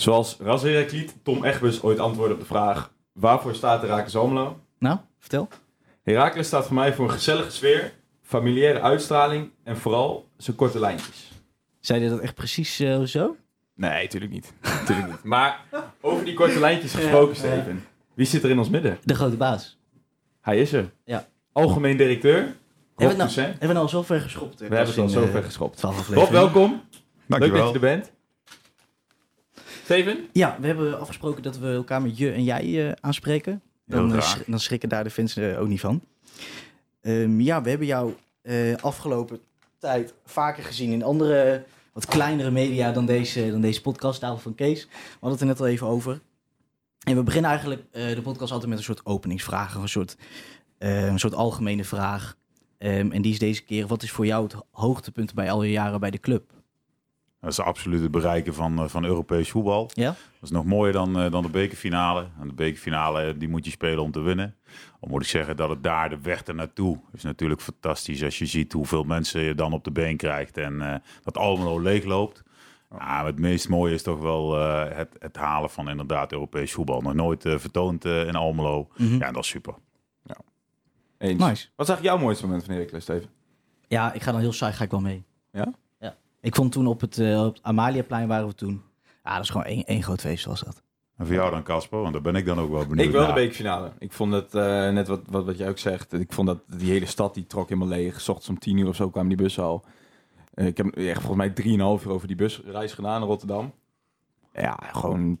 Zoals Ras Herakliet Tom Egbers ooit antwoordde op de vraag... Waarvoor staat Herakles Almelo? Nou, vertel. Herakles staat voor mij voor een gezellige sfeer, familiaire uitstraling en vooral zijn korte lijntjes. Zei je dat echt precies eh, zo? Nee, natuurlijk niet. natuurlijk niet. Maar over die korte lijntjes gesproken, Ja, ja. Steven. Wie zit er in ons midden? De grote baas. Hij is er. Ja. Algemeen directeur. Hebben we, het nou, hebben we nou al zo ver geschopt? We hebben het al zo ver geschopt. 12 Rob, welkom. Leuk dat Dankjewel. je er bent. Steven? Ja, we hebben afgesproken dat we elkaar met je en jij eh, aanspreken. Dan, Heel eh, graag. sch- dan schrikken daar de fans eh, ook niet van. Ehm, ja, we hebben jou eh, afgelopen tijd vaker gezien in andere, wat kleinere media dan deze, dan deze podcast, Tafel van Kees. We hadden het er net al even over. En we beginnen eigenlijk eh, de podcast altijd met een soort openingsvraag, een soort, eh, een soort algemene vraag. Ehm, en die is deze keer, wat is voor jou het hoogtepunt bij al je jaren bij de club? Dat is absoluut het bereiken van, eh, van Europees voetbal. Ja? Dat is nog mooier dan, eh, dan de bekerfinale. En de bekerfinale eh, die moet je spelen om te winnen. Al moet ik zeggen dat het daar de weg ernaartoe is natuurlijk fantastisch. Als je ziet hoeveel mensen je dan op de been krijgt en eh, dat Almelo leegloopt. Ja, het meest mooie is toch wel eh, het, het halen van inderdaad Europees voetbal. Nog nooit vertoond in Almelo. Mhm. Ja, dat is super. Eens. Nice. Wat is eigenlijk jouw mooiste moment van Heracles, Steven? Ja, ik ga dan heel saai, ga ik wel mee. Ja? Ik vond toen op het, eh, op het Amaliaplein waren we toen. Ja, dat is gewoon één, één groot feest was dat. En voor jou dan Casper, want daar ben ik dan ook wel benieuwd Ik wil de naar. bekerfinale. Ik vond het, eh, net wat, wat, wat jij ook zegt, ik vond dat die hele stad die trok helemaal leeg. 's ochtends om tien uur of zo kwamen die bussen al. Eh, ik heb echt volgens mij 3,5 uur over die busreis gedaan naar Rotterdam. Ja, gewoon 12.000.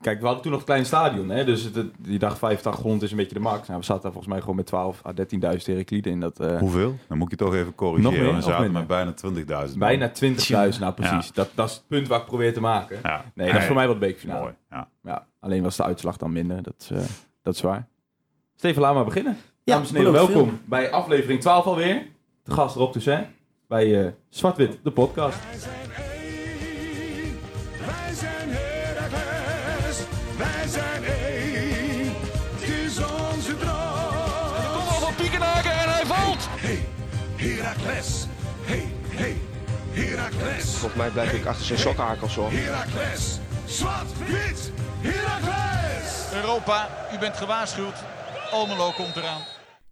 Kijk, we hadden toen nog een klein stadion, hè? dus het, het- die dag 8500 is een beetje de max. Nou, we zaten daar volgens mij gewoon met 12 à 13.000 Herakliden in dat... eh, Hoeveel? Dan moet ik je toch even Nog corrigeren. meer We zaten met bijna 20.000. bijna 20.000, nou precies. Dat, dat is het punt waar ik probeer te maken. Ja. Nee, dat is voor mij wat bekerfinale. Mooi. Ja. Ja, alleen was de uitslag dan minder, dat is, eh, dat is waar. Steven, laten we maar beginnen. Ja, Dames en heren, welkom bij aflevering 12 alweer. De gast Rob Toussaint bij eh Zwart-Wit, de podcast. Heracles, hey, hey, Heracles, Volgens mij blijf ik achter zijn sokkenhakels hoor. Heracles, zwart-wit, Heracles. Europa, u bent gewaarschuwd. Almelo komt eraan.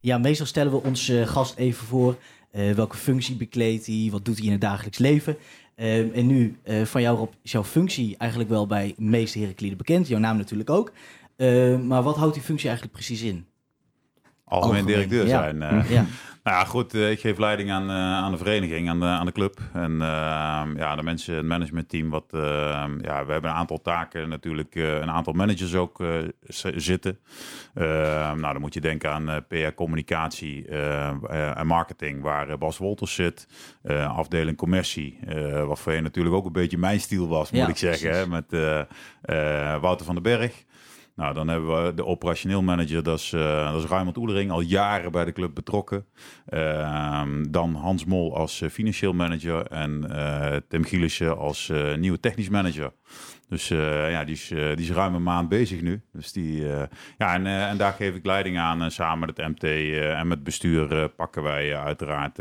Ja, meestal stellen we onze gast even voor. eh, welke functie bekleedt hij? Wat doet hij in het dagelijks leven? Ehm, en nu, eh, van jou Rob, is jouw functie eigenlijk wel bij de meeste Herakliden bekend. Jouw naam natuurlijk ook. Ehm, maar wat houdt die functie eigenlijk precies in? Algemeen Algemeen, directeur ja. zijn. eh. Ja, Nou ja, goed, eh, ik geef leiding aan, eh, aan de vereniging, aan de, aan de club. En eh, ja, de mensen, het managementteam, wat, eh, ja, we hebben een aantal taken natuurlijk, eh, een aantal managers ook zitten. Eh, nou, dan moet je denken aan PR, communicatie en marketing, waar Bas Wolters zit. Afdeling commercie, wat voor je natuurlijk ook een beetje mijn stiel was, moet Ja, ik zeggen, hè, met Wouter van den Berg. Nou, dan hebben we de operationeel manager, dat is, eh dat is Raymond Oelering, al jaren bij de club betrokken. Ehm, dan Hans Mol als eh, financieel manager en eh, Tim Gielissen als nieuwe technisch manager. Dus ja, die is, die is ruim een maand bezig nu. Dus die, ja, en, en daar geef ik leiding aan eh, samen met het MT en met het bestuur pakken wij uiteraard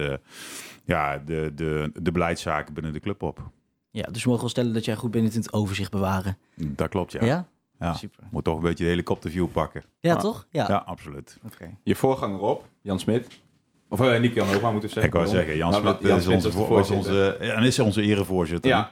ja, de, de, de beleidszaken binnen de club op. ja, dus we mogen wel stellen dat jij goed bent in het overzicht bewaren. Dat klopt, ja. Ja? Ja. Super. Moet toch een beetje de helikopterview pakken. Ja, Ah. toch? Ja. Ja, absoluut. Oké. Je voorganger Rob, Jan Smit. Of uh, Nick Jan Hoogma, moeten we zeggen. Ik wou zeggen, Jan Nou, Smit Jan is Smit onze, voor, was onze, en is onze erevoorzitter. Ja.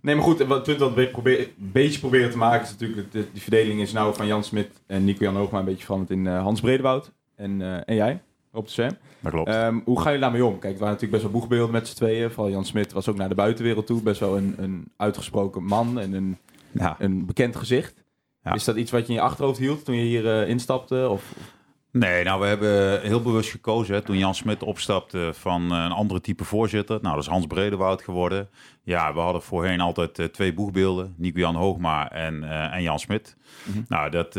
Nee, maar goed, wat punt dat we probeer, een beetje proberen te maken is natuurlijk, de, die verdeling is nou van Jan Smit en Nico-Jan Hoogma een beetje van het in eh, Hans Bredewoud en, eh, en jij, Rob de Sam. Dat klopt. Ehm, hoe ga je daarmee om? Kijk, het waren natuurlijk best wel boegbeelden met z'n tweeën. Vooral Jan Smit was ook naar de buitenwereld toe. Best wel een, een uitgesproken man en een, ja. een bekend gezicht. Is dat iets wat je in je achterhoofd hield toen je hier eh, instapte? Of, Nee, nou, we hebben heel bewust gekozen hè, toen Jan Smit opstapte van eh, een andere type voorzitter. Nou, dat is Hans Bredewoud geworden. Ja, we hadden voorheen altijd eh, twee boegbeelden. Nico-Jan Hoogma en, eh, en Jan Smit. Mhm. Nou, dat,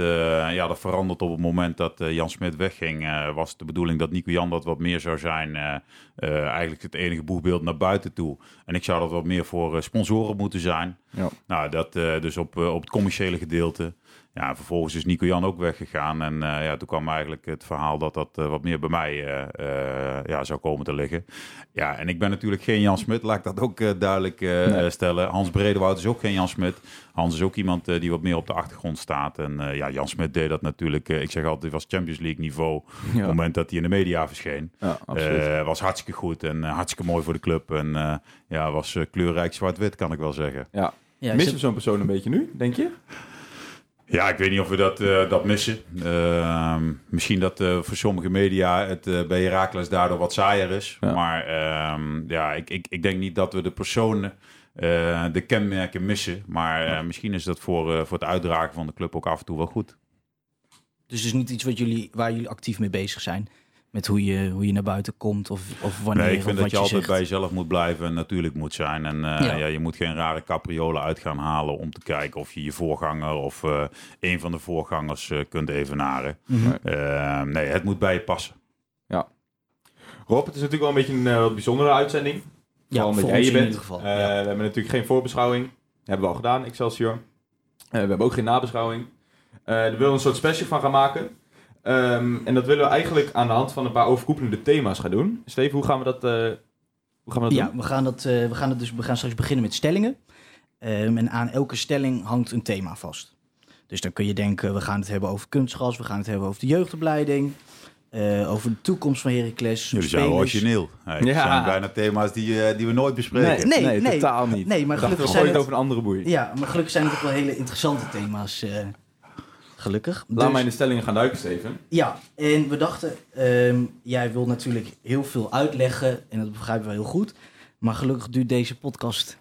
ja, dat verandert op het moment dat Jan Smit wegging. was de bedoeling dat Nico-Jan dat wat meer zou zijn. eigenlijk het enige boegbeeld naar buiten toe. En ik zou dat wat meer voor sponsoren moeten zijn. Ja. Nou, dat dus op, op het commerciële gedeelte. Ja, vervolgens is Nico Jan ook weggegaan. En eh, ja, toen kwam eigenlijk het verhaal dat dat eh, wat meer bij mij eh, eh, ja, zou komen te liggen. Ja, en ik ben natuurlijk geen Jan Smit, laat ik dat ook duidelijk eh, Nee. stellen. Hans Bredewoud is ook geen Jan Smit. Hans is ook iemand die wat meer op de achtergrond staat. En eh, ja, Jan Smit deed dat natuurlijk, ik zeg altijd, was Champions League niveau. Op het moment dat hij in de media verscheen. ja. Eh, was hartstikke goed en hartstikke mooi voor de club. En eh, ja, was kleurrijk zwart-wit, kan ik wel zeggen. ja. Ja, is Missen zo'n persoon een beetje nu, denk je? Ja, ik weet niet of we dat, eh, dat missen. Ehm, misschien dat eh, voor sommige media het eh, bij Herakles daardoor wat saaier is. Ja. Maar ehm, ja, ik, ik, ik denk niet dat we de personen, eh, de kenmerken missen. Maar misschien is dat voor, eh, voor het uitdragen van de club ook af en toe wel goed. Dus het is niet iets wat jullie, waar jullie actief mee bezig zijn. Met hoe je, hoe je naar buiten komt of, of wanneer Nee, ik of vind wat dat je altijd zegt. bij jezelf moet blijven en natuurlijk moet zijn. En eh, Ja. ja. je moet geen rare capriolen uit gaan halen om te kijken of je je voorganger of eh, een van de voorgangers eh, kunt evenaren. Eh, nee, het moet bij je passen. Rob, het is natuurlijk wel een beetje een wat bijzondere uitzending. Ja, Vooral omdat voor jij hier in bent. ieder geval. Eh, ja. We hebben natuurlijk geen voorbeschouwing. hebben we al gedaan, Excelsior. Eh, we hebben ook geen nabeschouwing. Eh daar willen we een soort special van gaan maken. Ehm, en dat willen we eigenlijk aan de hand van een paar overkoepelende thema's gaan doen. Steven, hoe gaan we dat, eh, hoe gaan we dat Ja, doen? we gaan, dat, eh, we, gaan het dus, we gaan straks beginnen met stellingen. Ehm, en aan elke stelling hangt een thema vast. Dus dan kun je denken, we gaan het hebben over kunstgras, we gaan het hebben over de jeugdopleiding, eh, over de toekomst van Heracles. Jullie zijn origineel. Hey, Ja. Zijn bijna thema's die, die we nooit bespreken. Nee, nee, nee. totaal niet. Nee, maar gelukkig we zijn het over een andere boei. Ja, maar gelukkig zijn het ook wel hele interessante thema's. eh, gelukkig. Laat Dus- mij in de stellingen gaan duiken, Steven. Ja, en we dachten, ehm, jij wil natuurlijk heel veel uitleggen en dat begrijpen we heel goed. Maar gelukkig duurt deze podcast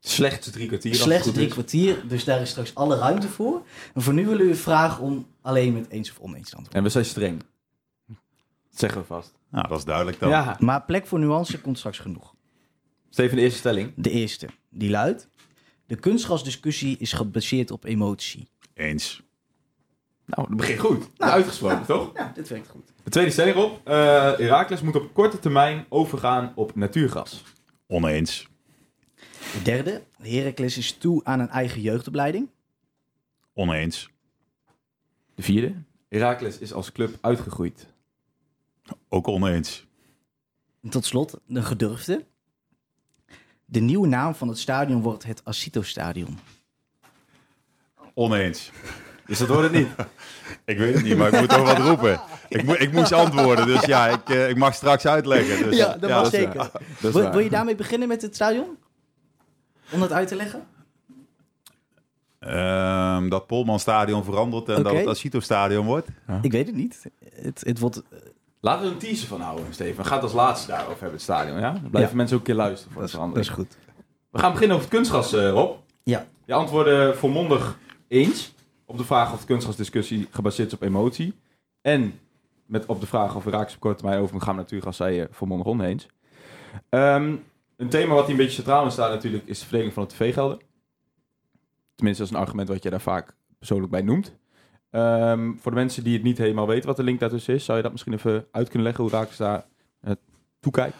Slechts drie kwartier. slechts drie is. kwartier, dus daar is straks alle ruimte voor. En voor nu willen we u vragen om alleen met eens of oneens te antwoorden. En we zijn streng. Dat zeggen we vast. Nou, dat is duidelijk dan. Ja. Maar plek voor nuance komt straks genoeg. Steven, de eerste stelling. De eerste, die luidt... De kunstgrasdiscussie is gebaseerd op emotie. Eens. Nou, dat begint goed. Uitgesproken, toch? Ja, dit werkt goed. De tweede stelling op. Uh, Herakles moet op korte termijn overgaan op natuurgas. Oneens. De derde, Heracles is toe aan een eigen jeugdopleiding. Oneens. De vierde. Herakles is als club uitgegroeid. Ook oneens. En tot slot, de gedurfde. De nieuwe naam van het stadion wordt het Asito Stadion. Oneens. Dus dat wordt het niet. Ik weet het niet, maar ik moet toch wat roepen. Ik, mo ik moest antwoorden, dus ja, ik, eh, ik mag straks uitleggen. Dus, Ja, dat mag dat is zeker. waar. Dat is Wil, je daarmee beginnen met het stadion? Om dat uit te leggen? Ehm, dat Polman Stadion verandert en dat het Asito Stadion wordt. Ik weet het niet. Het, het wordt... Laten we er een teaser van houden, Steven. Het als laatste daarover hebben, het stadion. Ja? Dan blijven Ja. mensen ook een keer luisteren voor Dat is, dat is goed. We gaan beginnen over het kunstgas, eh, Rob. Ja. Je antwoordde volmondig eens op de vraag of de kunstgasdiscussie gebaseerd is op emotie. En met op de vraag of raken op korte termijn over gaan natuurgas, zei je volmondig oneens. Ehm, een thema wat hier een beetje centraal in staat natuurlijk is de verdeling van de tv-gelden. Tenminste, dat is een argument wat je daar vaak persoonlijk bij noemt. Ehm, voor de mensen die het niet helemaal weten wat de link daartussen is, zou je dat misschien even uit kunnen leggen hoe Raakles daar uh, toekijkt?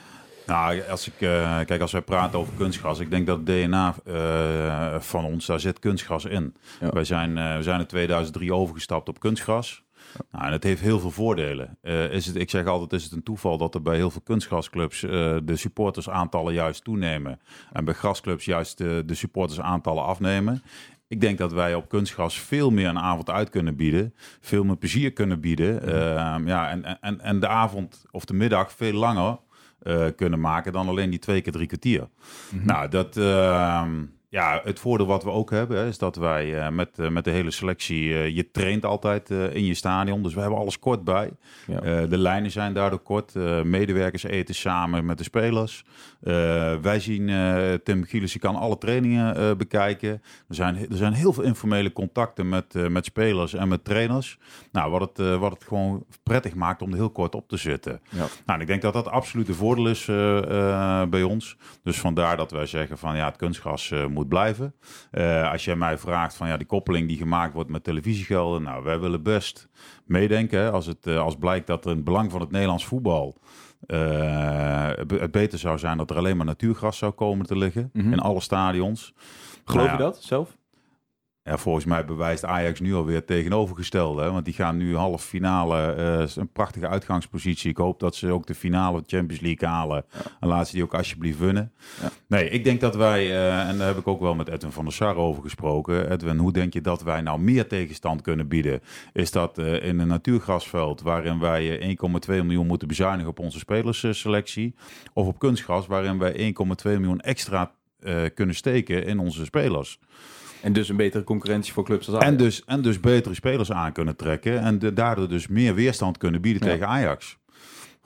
Nou, als ik, uh, kijk, als wij praten over kunstgras, ik denk dat het DNA uh, van ons, daar zit kunstgras in. Ja. Wij zijn, uh, we zijn in 2003 overgestapt op kunstgras. Nou, en het heeft heel veel voordelen. Is het, ik zeg altijd, is het een toeval dat er bij heel veel kunstgrasclubs de supportersaantallen juist toenemen. En bij grasclubs juist de, de supportersaantallen afnemen. Ik denk dat wij op kunstgras veel meer een avond uit kunnen bieden. Veel meer plezier kunnen bieden. Ja, en, en, en de avond of de middag veel langer kunnen maken dan alleen die twee keer drie kwartier. Mm-hmm. Nou, dat... Ja, het voordeel wat we ook hebben, is dat wij uh, met, uh, met de hele selectie, uh, je traint altijd in je stadion. Dus we hebben alles kort bij. Ja. de lijnen zijn daardoor kort. medewerkers eten samen met de spelers. wij zien, Tim Gielis, je kan alle trainingen bekijken. Er zijn, er zijn heel veel informele contacten met, met spelers en met trainers. Nou, wat het, wat het gewoon prettig maakt om er heel kort op te zitten. Ja. Nou, ik denk dat dat absoluut een voordeel is bij ons. Dus vandaar dat wij zeggen van ja, het kunstgras moet moet blijven. Eh, als jij mij vraagt van ja, die koppeling die gemaakt wordt met televisiegelden. Nou, wij willen best meedenken. hè, Als het eh, als blijkt dat een belang van het Nederlands voetbal. eh, het beter zou zijn dat er alleen maar natuurgras zou komen te liggen Mhm. in alle stadions. Geloof Nou je dat zelf? Ja, volgens mij bewijst Ajax nu alweer tegenovergestelde. Hè? Want die gaan nu half finale, eh, een prachtige uitgangspositie. Ik hoop dat ze ook de finale Champions League halen. En laten ze die ook alsjeblieft winnen. Ja. Nee, ik denk dat wij, eh, en daar heb ik ook wel met Edwin van der Sar over gesproken. Edwin, hoe denk je dat wij nou meer tegenstand kunnen bieden? Is dat eh, in een natuurgrasveld waarin wij eh, 1,2 miljoen moeten bezuinigen op onze spelersselectie? Of op kunstgras waarin wij 1,2 miljoen extra kunnen steken in onze spelers? En dus een betere concurrentie voor clubs als Ajax. En dus, en dus betere spelers aan kunnen trekken. En de, daardoor dus meer weerstand kunnen bieden Ja. tegen Ajax.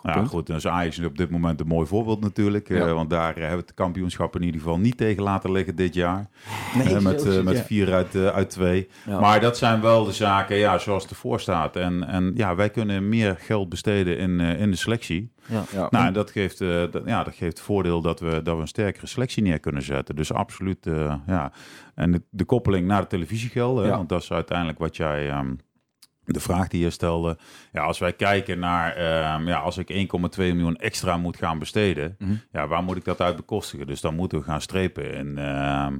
Ja, punt. goed, dus Ajax is op dit moment een mooi voorbeeld natuurlijk. eh, want daar eh, hebben we het kampioenschap in ieder geval niet tegen laten liggen dit jaar. Nee, Eh, met met vier uit, uit twee. Ja. Maar dat zijn wel de zaken ja, zoals het ervoor staat. En, en ja, wij kunnen meer geld besteden in, in de selectie. Ja. Ja. Nou, en dat geeft, dat, ja, dat geeft het voordeel dat we, dat we een sterkere selectie neer kunnen zetten. Dus absoluut, ja. En de, de koppeling naar de televisiegelden, want dat is uiteindelijk wat jij... ehm, de vraag die je stelde. Ja, als wij kijken naar, ehm, ja, als ik 1,2 miljoen extra moet gaan besteden, Mhm. ja, waar moet ik dat uit bekostigen? Dus dan moeten we gaan strepen in, ehm,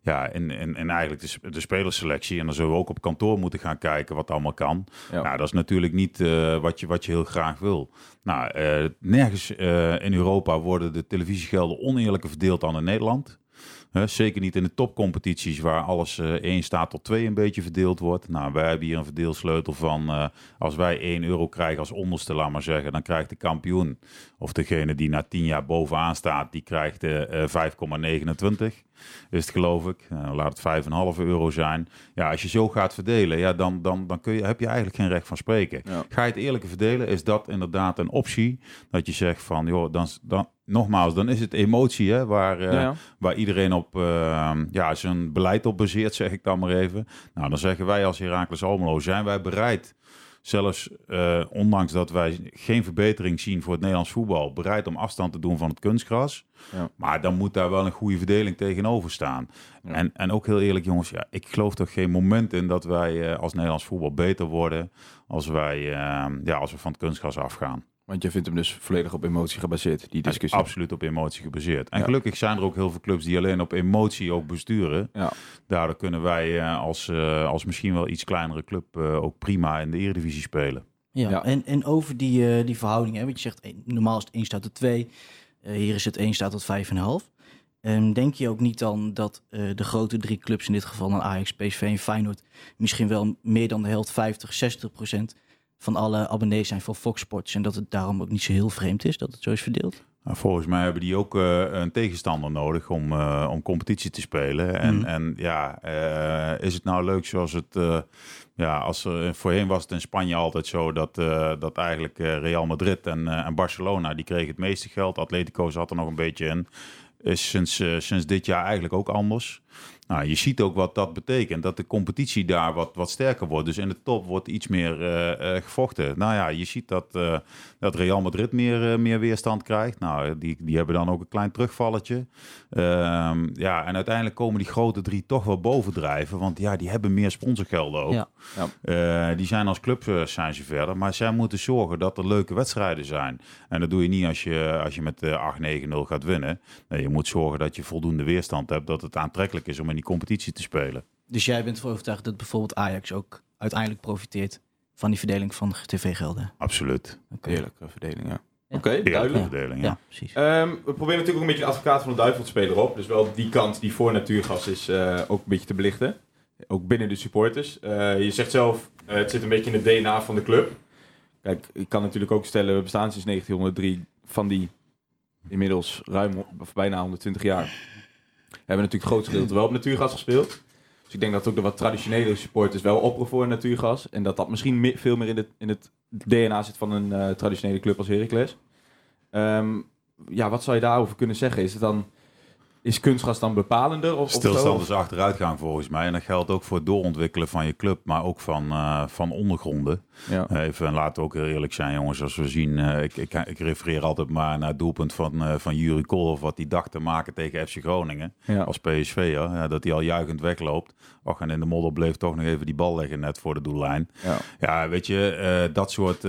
ja, in, in, in eigenlijk de, de spelerselectie. En dan zullen we ook op kantoor moeten gaan kijken wat allemaal kan. Ja. Nou, dat is natuurlijk niet eh, wat, je, wat je heel graag wil. Nou, eh, nergens eh, in Europa worden de televisiegelden oneerlijker verdeeld dan in Nederland. Zeker niet in de topcompetities waar alles eh 1 staat tot 2 een beetje verdeeld wordt. Nou, wij hebben hier een verdeelsleutel van eh, als wij 1 euro krijgen als onderste, laat maar zeggen, dan krijgt de kampioen of degene die na 10 jaar bovenaan staat, die krijgt eh, eh, 5,29 is het geloof ik. Eh, laat het 5,5 euro zijn. Ja, als je zo gaat verdelen, ja, dan, dan, dan kun je, heb je eigenlijk geen recht van spreken. Ja. Ga je het eerlijke verdelen, is dat inderdaad een optie. Dat je zegt van, joh, dan, dan nogmaals, dan is het emotie hè, waar, eh, Ja, ja. waar iedereen op eh, ja, zijn beleid op baseert, zeg ik dan maar even. Nou, dan zeggen wij als Heracles Almelo, zijn wij bereid, zelfs eh, ondanks dat wij geen verbetering zien voor het Nederlands voetbal, bereid om afstand te doen van het kunstgras. Ja. Maar dan moet daar wel een goede verdeling tegenover staan. Ja. En, en ook heel eerlijk, jongens, ja, ik geloof toch geen moment in dat wij eh, als Nederlands voetbal beter worden als wij eh, ja, als we van het kunstgras afgaan. Want je vindt hem dus volledig op emotie gebaseerd, die discussie. Absoluut op emotie gebaseerd. En Ja. gelukkig zijn er ook heel veel clubs die alleen op emotie ook besturen. Ja. Daardoor kunnen wij eh, als, eh, als misschien wel iets kleinere club eh, ook prima in de Eredivisie spelen. Ja, Ja. En, en over die, eh, die verhouding, hè, want je zegt normaal is het 1 staat tot 2, eh, hier is het 1 staat tot 5,5. En denk je ook niet dan dat eh, de grote drie clubs, in dit geval dan Ajax, PSV en Feyenoord, misschien wel meer dan de helft, 50, 60 procent van alle abonnees zijn voor Fox Sports en dat het daarom ook niet zo heel vreemd is dat het zo is verdeeld? Nou, volgens mij hebben die ook eh, een tegenstander nodig om, eh, om competitie te spelen. En, Mhm. en ja, eh, is het nou leuk zoals het... ja, als er, voorheen was het in Spanje altijd zo dat, dat eigenlijk Real Madrid en, en Barcelona... die kregen het meeste geld. Atletico zat er nog een beetje in. Is sinds, sinds dit jaar eigenlijk ook anders. Nou, je ziet ook wat dat betekent. Dat de competitie daar wat, wat sterker wordt. Dus in de top wordt iets meer eh, eh, gevochten. Nou ja, je ziet dat, eh, dat Real Madrid meer, meer weerstand krijgt. Nou, die, die hebben dan ook een klein terugvalletje. Ehm, ja, en uiteindelijk komen die grote drie toch wel bovendrijven. Want ja, die hebben meer sponsorgelden ook. Ja. Die zijn als club zijn ze verder. Maar zij moeten zorgen dat er leuke wedstrijden zijn. En dat doe je niet als je, als je met eh 8-9-0 gaat winnen. Nee, je moet zorgen dat je voldoende weerstand hebt. Dat het aantrekkelijk is om in die competitie te spelen. Dus jij bent ervan overtuigd dat bijvoorbeeld Ajax ook uiteindelijk profiteert van die verdeling van tv-gelden? Absoluut. Oké. Heerlijke verdeling, ja. Ja. Oké, Eerlijke duidelijk. verdeling, Ja, ja. precies. Ehm, we proberen natuurlijk ook een beetje de advocaat van de duivel te spelen op. Dus wel die kant die voor natuurgas is eh, ook een beetje te belichten. Ook binnen de supporters. Eh, je zegt zelf, eh, het zit een beetje in het DNA van de club. Kijk, ik kan natuurlijk ook stellen, we bestaan sinds 1903 van die inmiddels ruim bijna 120 jaar. Hebben natuurlijk grootste gedeelte wel op natuurgas gespeeld. Dus ik denk dat ook de wat traditionele supporters wel opperen voor natuurgas. En dat dat misschien veel meer in het, in het DNA zit van een eh, traditionele club als Heracles. Ehm, ja, wat zou je daarover kunnen zeggen? Is het dan is kunstgras dan bepalender? Of, of Stilstand is achteruitgang volgens mij. En dat geldt ook voor het doorontwikkelen van je club, maar ook van, eh, van ondergronden. Ja. Even, en laten we ook heel eerlijk zijn, jongens. Als we zien, eh, ik, ik, ik refereer altijd maar naar het doelpunt van, eh van Juri Koolhof, wat hij dacht te maken tegen FC Groningen. Ja. Als PSV, ja, dat hij al juichend wegloopt. Och, en in de modder bleef toch nog even die bal leggen net voor de doellijn. Ja. Ja, weet je, dat soort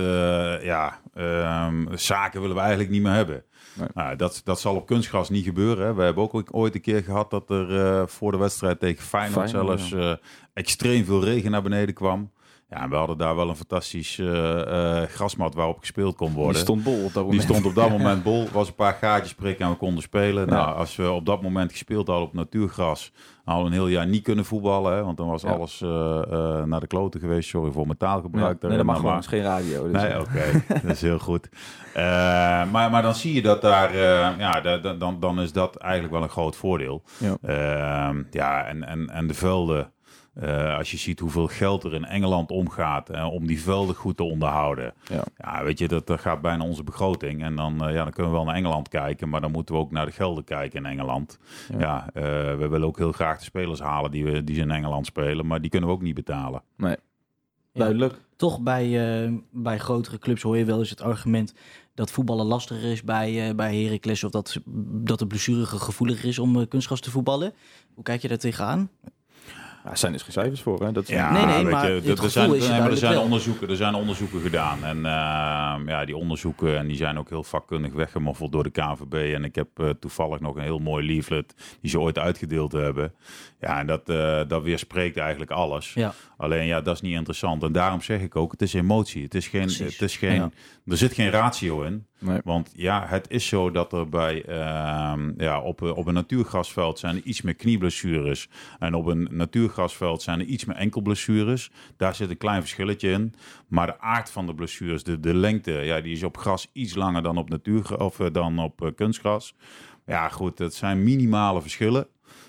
ja, ehm, zaken willen we eigenlijk niet meer hebben. Nee. Nou, dat, dat zal op kunstgras niet gebeuren. Hè. We hebben ook ooit een keer gehad dat er eh, voor de wedstrijd tegen Feyenoord, Feyenoord, zelfs eh, extreem veel regen naar beneden kwam. Ja, en we hadden daar wel een fantastisch eh, eh, grasmat waarop gespeeld kon worden. Die stond bol op dat Die stond op dat moment bol. was een paar gaatjes prikken en we konden spelen. Ja. Nou, als we op dat moment gespeeld hadden op natuurgras, hadden we een heel jaar niet kunnen voetballen. Hè, want dan was Ja. alles eh, naar de kloten geweest. Sorry voor mijn taalgebruik. Ja, nee, dat mag Maar- gewoon. Het is geen radio. Dus, Nee, oké. dat is heel goed. Maar, maar dan zie je dat daar, ja, da- da- dan, dan is dat eigenlijk wel een groot voordeel. Ja. Ehm, ja, en, en, en de velden, eh, als je ziet hoeveel geld er in Engeland omgaat eh, om die velden goed te onderhouden. Ja. Ja, weet je, dat, dat gaat bijna onze begroting. En dan, eh, ja, dan kunnen we wel naar Engeland kijken, maar dan moeten we ook naar de gelden kijken in Engeland. Ja. Ja, eh, we willen ook heel graag de spelers halen die, we, die ze in Engeland spelen, maar die kunnen we ook niet betalen. Duidelijk. Toch bij, eh, bij grotere clubs hoor je wel eens het argument dat voetballen lastiger is bij, eh bij Heracles of dat, dat de blessure gevoeliger is om eh, kunstgras te voetballen. Hoe kijk je daar tegenaan? Ja, er zijn dus geen cijfers voor. Hè? Dat is Ja, Nee, nee, maar je, het er- zijn, is er er zijn onderzoeken, er zijn onderzoeken gedaan. En ehm, ja, die onderzoeken en die zijn ook heel vakkundig weggemoffeld door de KNVB. En ik heb eh, toevallig nog een heel mooi leaflet die ze ooit uitgedeeld hebben. Ja, en dat, eh, dat weerspreekt eigenlijk alles. Ja. Alleen ja, dat is niet interessant. En daarom zeg ik ook, het is emotie. Het is geen, Precies. het is geen, Ja. er zit geen ratio in. Want ja, het is zo dat er bij ehm, ja, op, op een natuurgrasveld zijn er iets meer knieblessures. En op een natuurgrasveld zijn er iets meer enkelblessures. Daar zit een klein verschilletje in. Maar de aard van de blessures, de, de lengte, ja, die is op gras iets langer dan op, natuur, of, eh, dan op eh, kunstgras. Ja, goed, het zijn minimale verschillen.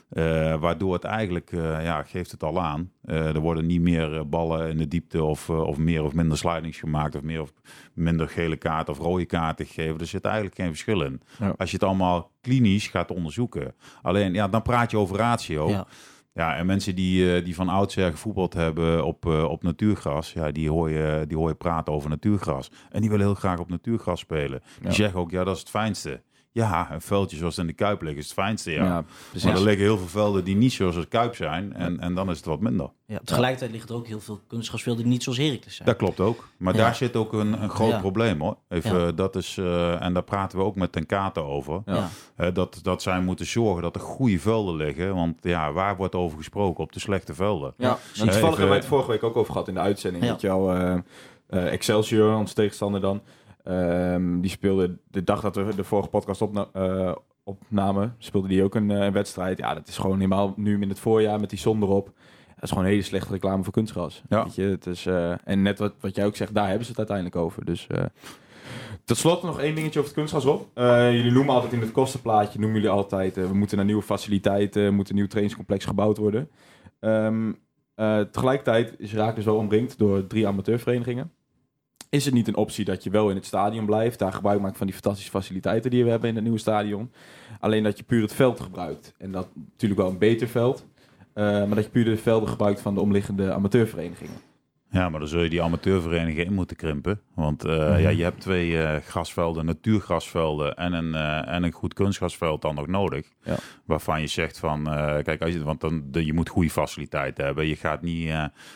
Eh, waardoor het eigenlijk, eh, ja, geeft het al aan. Eh, er worden niet meer ballen in de diepte of, of meer of minder slidings gemaakt. Of meer of minder gele kaarten of rode kaarten gegeven. Er zit eigenlijk geen verschil in. Ja. Als je het allemaal klinisch gaat onderzoeken. Alleen, ja, dan praat je over ratio. Ja. Ja, en mensen die, die van oudsher gevoetbald hebben op, op natuurgras, ja, die, hoor je, die hoor je praten over natuurgras. En die willen heel graag op natuurgras spelen. Die Ja. zeggen ook, ja, dat is het fijnste. Ja, een veldje zoals in de Kuip liggen is het fijnste, ja. Maar er liggen heel veel velden die niet zoals de Kuip zijn. En, en dan is het wat minder. Ja, tegelijkertijd liggen er ook heel veel kunstgrasvelden die niet zoals Heracles zijn. Dat klopt ook. Maar Ja. daar zit ook een, een groot Ja. probleem hoor. Even, Ja. dat is, eh, en daar praten we ook met Ten Kate over. Ja. Ja. Hè, dat, dat zij moeten zorgen dat er goede velden liggen. Want ja, waar wordt over gesproken? Op de slechte velden. Ja, toevallig hebben wij het vorige week ook over gehad in de uitzending. Je wel, eh, eh, Excelsior, onze tegenstander dan, ehm, die speelde de dag dat we de vorige podcast opna eh, opnamen, speelde die ook een eh, wedstrijd. Ja, dat is gewoon helemaal nu in het voorjaar met die zon erop. Dat is gewoon een hele slechte reclame voor kunstgras. Ja. Weet je, het is, eh, en net wat, wat jij ook zegt, daar hebben ze het uiteindelijk over. Dus tot slot nog één dingetje over het kunstgras op. Jullie noemen altijd in het kostenplaatje, noemen jullie altijd, we moeten naar nieuwe faciliteiten, moet een nieuw trainingscomplex gebouwd worden. Ehm, eh, tegelijkertijd is Raak dus wel omringd door drie amateurverenigingen. Is het niet een optie dat je wel in het stadion blijft, daar gebruik maakt van die fantastische faciliteiten die we hebben in het nieuwe stadion. Alleen dat je puur het veld gebruikt. En dat natuurlijk wel een beter veld. eh, maar dat je puur de velden gebruikt van de omliggende amateurverenigingen. Ja, maar dan zul je die amateurverenigingen in moeten krimpen. Want eh, Mhm. ja, je hebt twee eh, grasvelden, natuurgrasvelden en een, eh, en een goed kunstgrasveld dan nog nodig. Ja. Waarvan je zegt van, kijk, als je, want dan, de, je moet goede faciliteiten hebben. Je gaat niet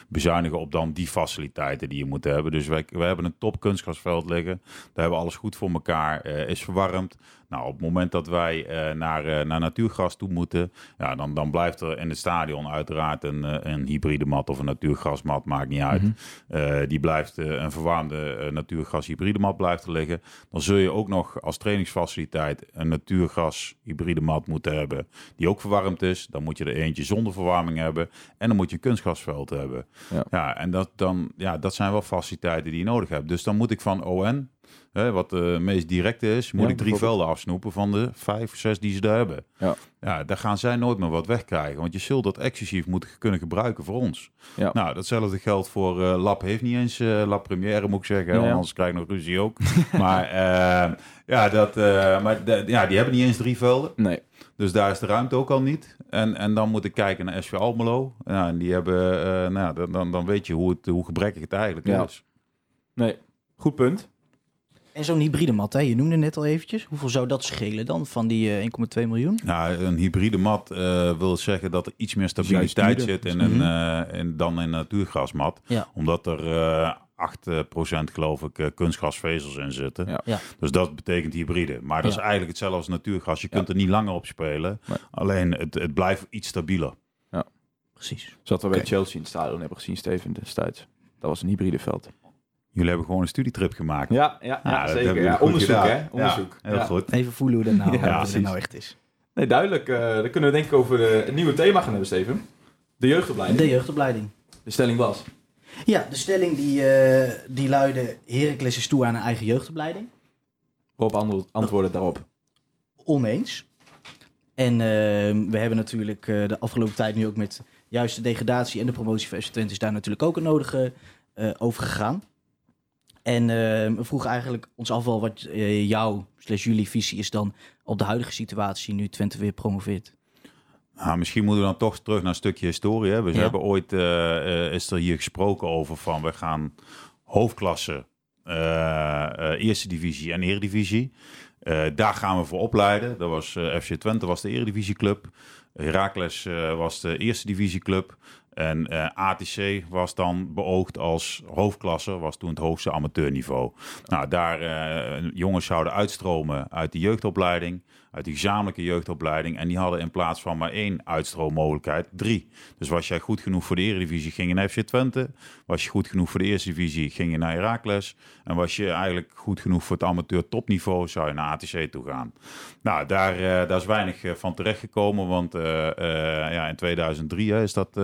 bezuinigen op dan die faciliteiten die je moet hebben. Dus wij, wij hebben een top kunstgrasveld liggen. Daar hebben we alles goed voor elkaar, is verwarmd. Nou, op het moment dat wij eh, naar, eh, naar natuurgras toe moeten, ja, dan, dan blijft er in het stadion uiteraard een, eh, een hybride mat of een natuurgrasmat, maakt niet uit. Eh, die blijft een verwarmde eh, natuurgras hybride mat blijft er liggen. Dan zul je ook nog als trainingsfaciliteit een natuurgras hybride mat moeten hebben die ook verwarmd is. Dan moet je er eentje zonder verwarming hebben en dan moet je een kunstgrasveld hebben. Ja. Ja, en dat, dan, ja, dat zijn wel faciliteiten die je nodig hebt. Dus dan moet ik van ON, hè, wat de meest directe is, moet Ja, ik drie velden afsnoepen van de vijf, zes die ze daar hebben. Ja. Ja, daar gaan zij nooit meer wat wegkrijgen. Want je zult dat exclusief moeten kunnen gebruiken voor ons. Ja. Nou, datzelfde geldt voor eh, Lab heeft niet eens eh Lab Première, moet ik zeggen. Ja, want ja. Anders krijg ik nog ruzie ook. maar eh, ja, dat, eh, maar de- ja, die hebben niet eens drie velden. Nee. Dus daar is de ruimte ook al niet. En, en dan moet ik kijken naar SV Almelo. En die hebben, eh, nou, dan- dan, dan weet je hoe, het, hoe gebrekkig het eigenlijk Ja. is. Nee, goed punt. En zo'n hybride mat, hè? je noemde net al eventjes. Hoeveel zou dat schelen dan van die eh, 1,2 miljoen? Nou, een hybride mat eh, wil zeggen dat er iets meer stabiliteit zit in een, eh, in, dan in een natuurgrasmat. Ja. Omdat er eh 8% geloof ik eh, kunstgrasvezels in zitten. Ja. Ja. Dus dat betekent hybride. Maar dat Ja. is eigenlijk hetzelfde als natuurgras. Je Ja. kunt er niet langer op spelen. Nee. Alleen het, het blijft iets stabieler. Precies. Zoals we bij. Chelsea in het stadion hebben gezien, Steven destijds. Dat was een hybride veld. Jullie hebben gewoon een studietrip gemaakt. Ja, ja, Ja, dat hebben jullie goed onderzoek, gedaan. hè? Onderzoek. Ja, heel Ja. goed. Even voelen hoe dat nou, Ja, hoe dat precies. nou echt is. Nee, duidelijk. eh dan kunnen we denk ik over de, een nieuwe thema gaan hebben, Steven. De jeugdopleiding. De jeugdopleiding. De stelling was. Ja, de stelling die, eh die luidde... Heracles is toe aan een eigen jeugdopleiding. Rob antwo- antwoordde daarop. Oneens. En eh, we hebben natuurlijk eh, de afgelopen tijd nu ook met juist de degradatie en de promotie van FC Twente is daar natuurlijk ook het nodige eh over gegaan. En eh, we vroegen eigenlijk ons af wel wat eh, jouw slash jullie visie is dan op de huidige situatie nu Twente weer promoveert. Nou, misschien moeten we dan toch terug naar een stukje historie. Hè? We Ja. hebben ooit, eh, eh, is er hier gesproken over van we gaan hoofdklasse, eerste divisie en eredivisie. Daar gaan we voor opleiden. Dat was FC Twente was de eredivisieclub. Heracles was de eerste divisieclub. En eh, ATC was dan beoogd als hoofdklasse, was toen het hoogste amateurniveau. Nou, daar eh, jongens zouden uitstromen uit de jeugdopleiding, uit die gezamenlijke jeugdopleiding. En die hadden in plaats van maar één uitstroommogelijkheid, drie. Dus was jij goed genoeg voor de eredivisie, ging je naar FC Twente. Was je goed genoeg voor de eerste divisie, ging je naar Heracles. En was je eigenlijk goed genoeg voor het amateur topniveau, zou je naar ATC toe gaan. Nou, daar, eh, daar is weinig eh, van terechtgekomen, want eh, ja, in 2003 hè, is dat,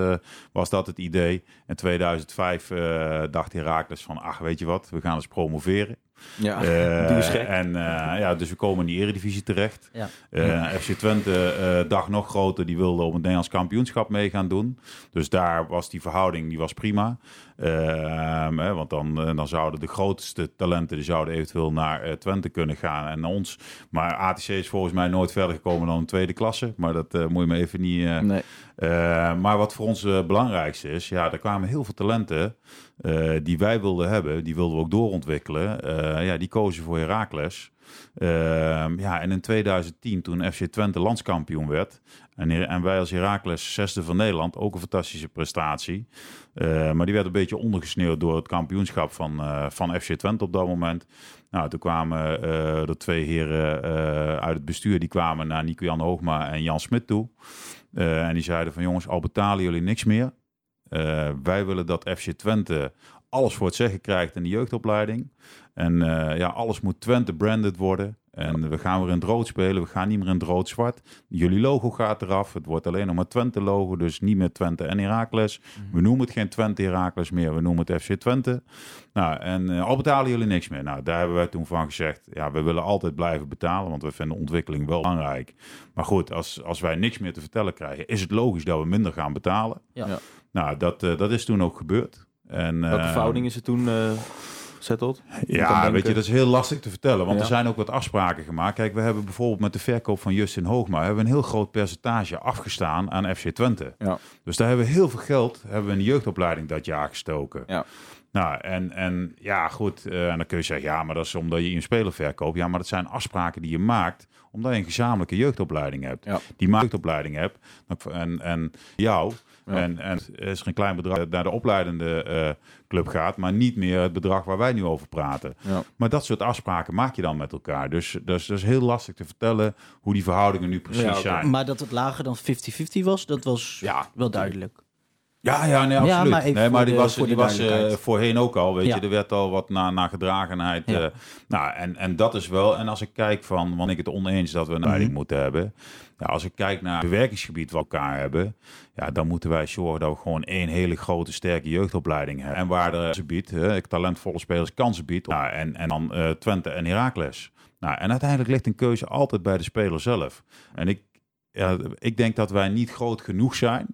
was dat het idee. In 2005 eh, dacht Heracles van, ach, weet je wat, we gaan eens promoveren. Ja, Eh, gek. En eh, ja, dus we komen in die eredivisie terecht. Ja. Eh, FC Twente, dag nog groter, die wilde om het Nederlands kampioenschap mee gaan doen. Dus daar was die verhouding die was prima. Ehm, hè, want dan, dan zouden de grootste talenten die zouden eventueel naar Twente kunnen gaan en naar ons. Maar ATC is volgens mij nooit verder gekomen dan een tweede klasse. Maar dat moet je me even niet... Nee. maar wat voor ons het belangrijkste is, ja, er kwamen heel veel talenten eh, die wij wilden hebben, die wilden we ook doorontwikkelen. Eh, ja, die kozen voor Heracles. Ehm, ja, en in 2010, toen FC Twente landskampioen werd, en, en wij als Heracles zesde van Nederland, ook een fantastische prestatie. Eh, maar die werd een beetje ondergesneeuwd door het kampioenschap van, van FC Twente op dat moment. Nou, toen kwamen de twee heren uit het bestuur, die kwamen naar Nico-Jan Hoogma en Jan Smit toe. En die zeiden van jongens, al betalen jullie niks meer. Eh, wij willen dat FC Twente alles voor het zeggen krijgt in de jeugdopleiding. En eh, ja, alles moet Twente branded worden. En we gaan weer in het rood spelen. We gaan niet meer in het rood-zwart. Jullie logo gaat eraf. Het wordt alleen nog maar Twente logo. Dus niet meer Twente en Heracles. We noemen het geen Twente Heracles meer. We noemen het FC Twente. Nou, en eh, al betalen jullie niks meer. Nou, daar hebben wij toen van gezegd. Ja, we willen altijd blijven betalen. Want we vinden ontwikkeling wel belangrijk. Maar goed, als, als wij niks meer te vertellen krijgen, is het logisch dat we minder gaan betalen. Ja. Nou, dat, eh, dat is toen ook gebeurd. En, Welke eh, verhouding is er toen eh gezetteld? ja, weet je, dat is heel lastig te vertellen. Want Ja. er zijn ook wat afspraken gemaakt. Kijk, we hebben bijvoorbeeld met de verkoop van Justin Hoogma... hebben we een heel groot percentage afgestaan aan FC Twente. Ja. Dus daar hebben we heel veel geld hebben we in de jeugdopleiding dat jaar gestoken. Ja. Nou, en, en ja, goed. en dan kun je zeggen, ja, maar dat is omdat je een speler verkoopt. Ja, maar dat zijn afspraken die je maakt omdat je een gezamenlijke jeugdopleiding hebt. Ja. Die maakt jeugdopleiding hebt. En, en jou. Ja. En, en is er een klein bedrag dat naar de opleidende eh, club gaat, maar niet meer het bedrag waar wij nu over praten. Ja. Maar dat soort afspraken maak je dan met elkaar. Dus, dus dat is heel lastig te vertellen hoe die verhoudingen nu precies Ja, zijn. Maar dat het lager dan 50-50 was, dat was Ja, wel duidelijk. Ja, ja, nee, Ja, absoluut. maar nee, maar die de- was, die was duidelijkheid. voorheen ook al, weet Ja. je. Er werd al wat na, na gedragenheid. Ja. eh, nou, en, en dat is wel... En als ik kijk van, want ik het oneens dat we een leiding Mhm. moeten hebben. Ja, als ik kijk naar het bewerkingsgebied wat we elkaar hebben... Ja, dan moeten wij zorgen dat we gewoon één hele grote, sterke jeugdopleiding hebben. En waar de ze biedt, hè, talentvolle spelers kansen biedt. Nou, en, en dan eh, Twente en Heracles. Nou, en uiteindelijk ligt een keuze altijd bij de speler zelf. En ik, ja, ik denk dat wij niet groot genoeg zijn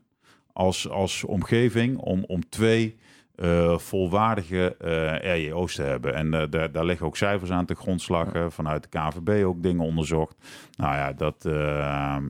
als, als omgeving om, om twee eh, volwaardige eh RJO's te hebben. En eh, daar, daar liggen ook cijfers aan te grondslag. vanuit de KVB ook dingen onderzocht. Nou ja, dat,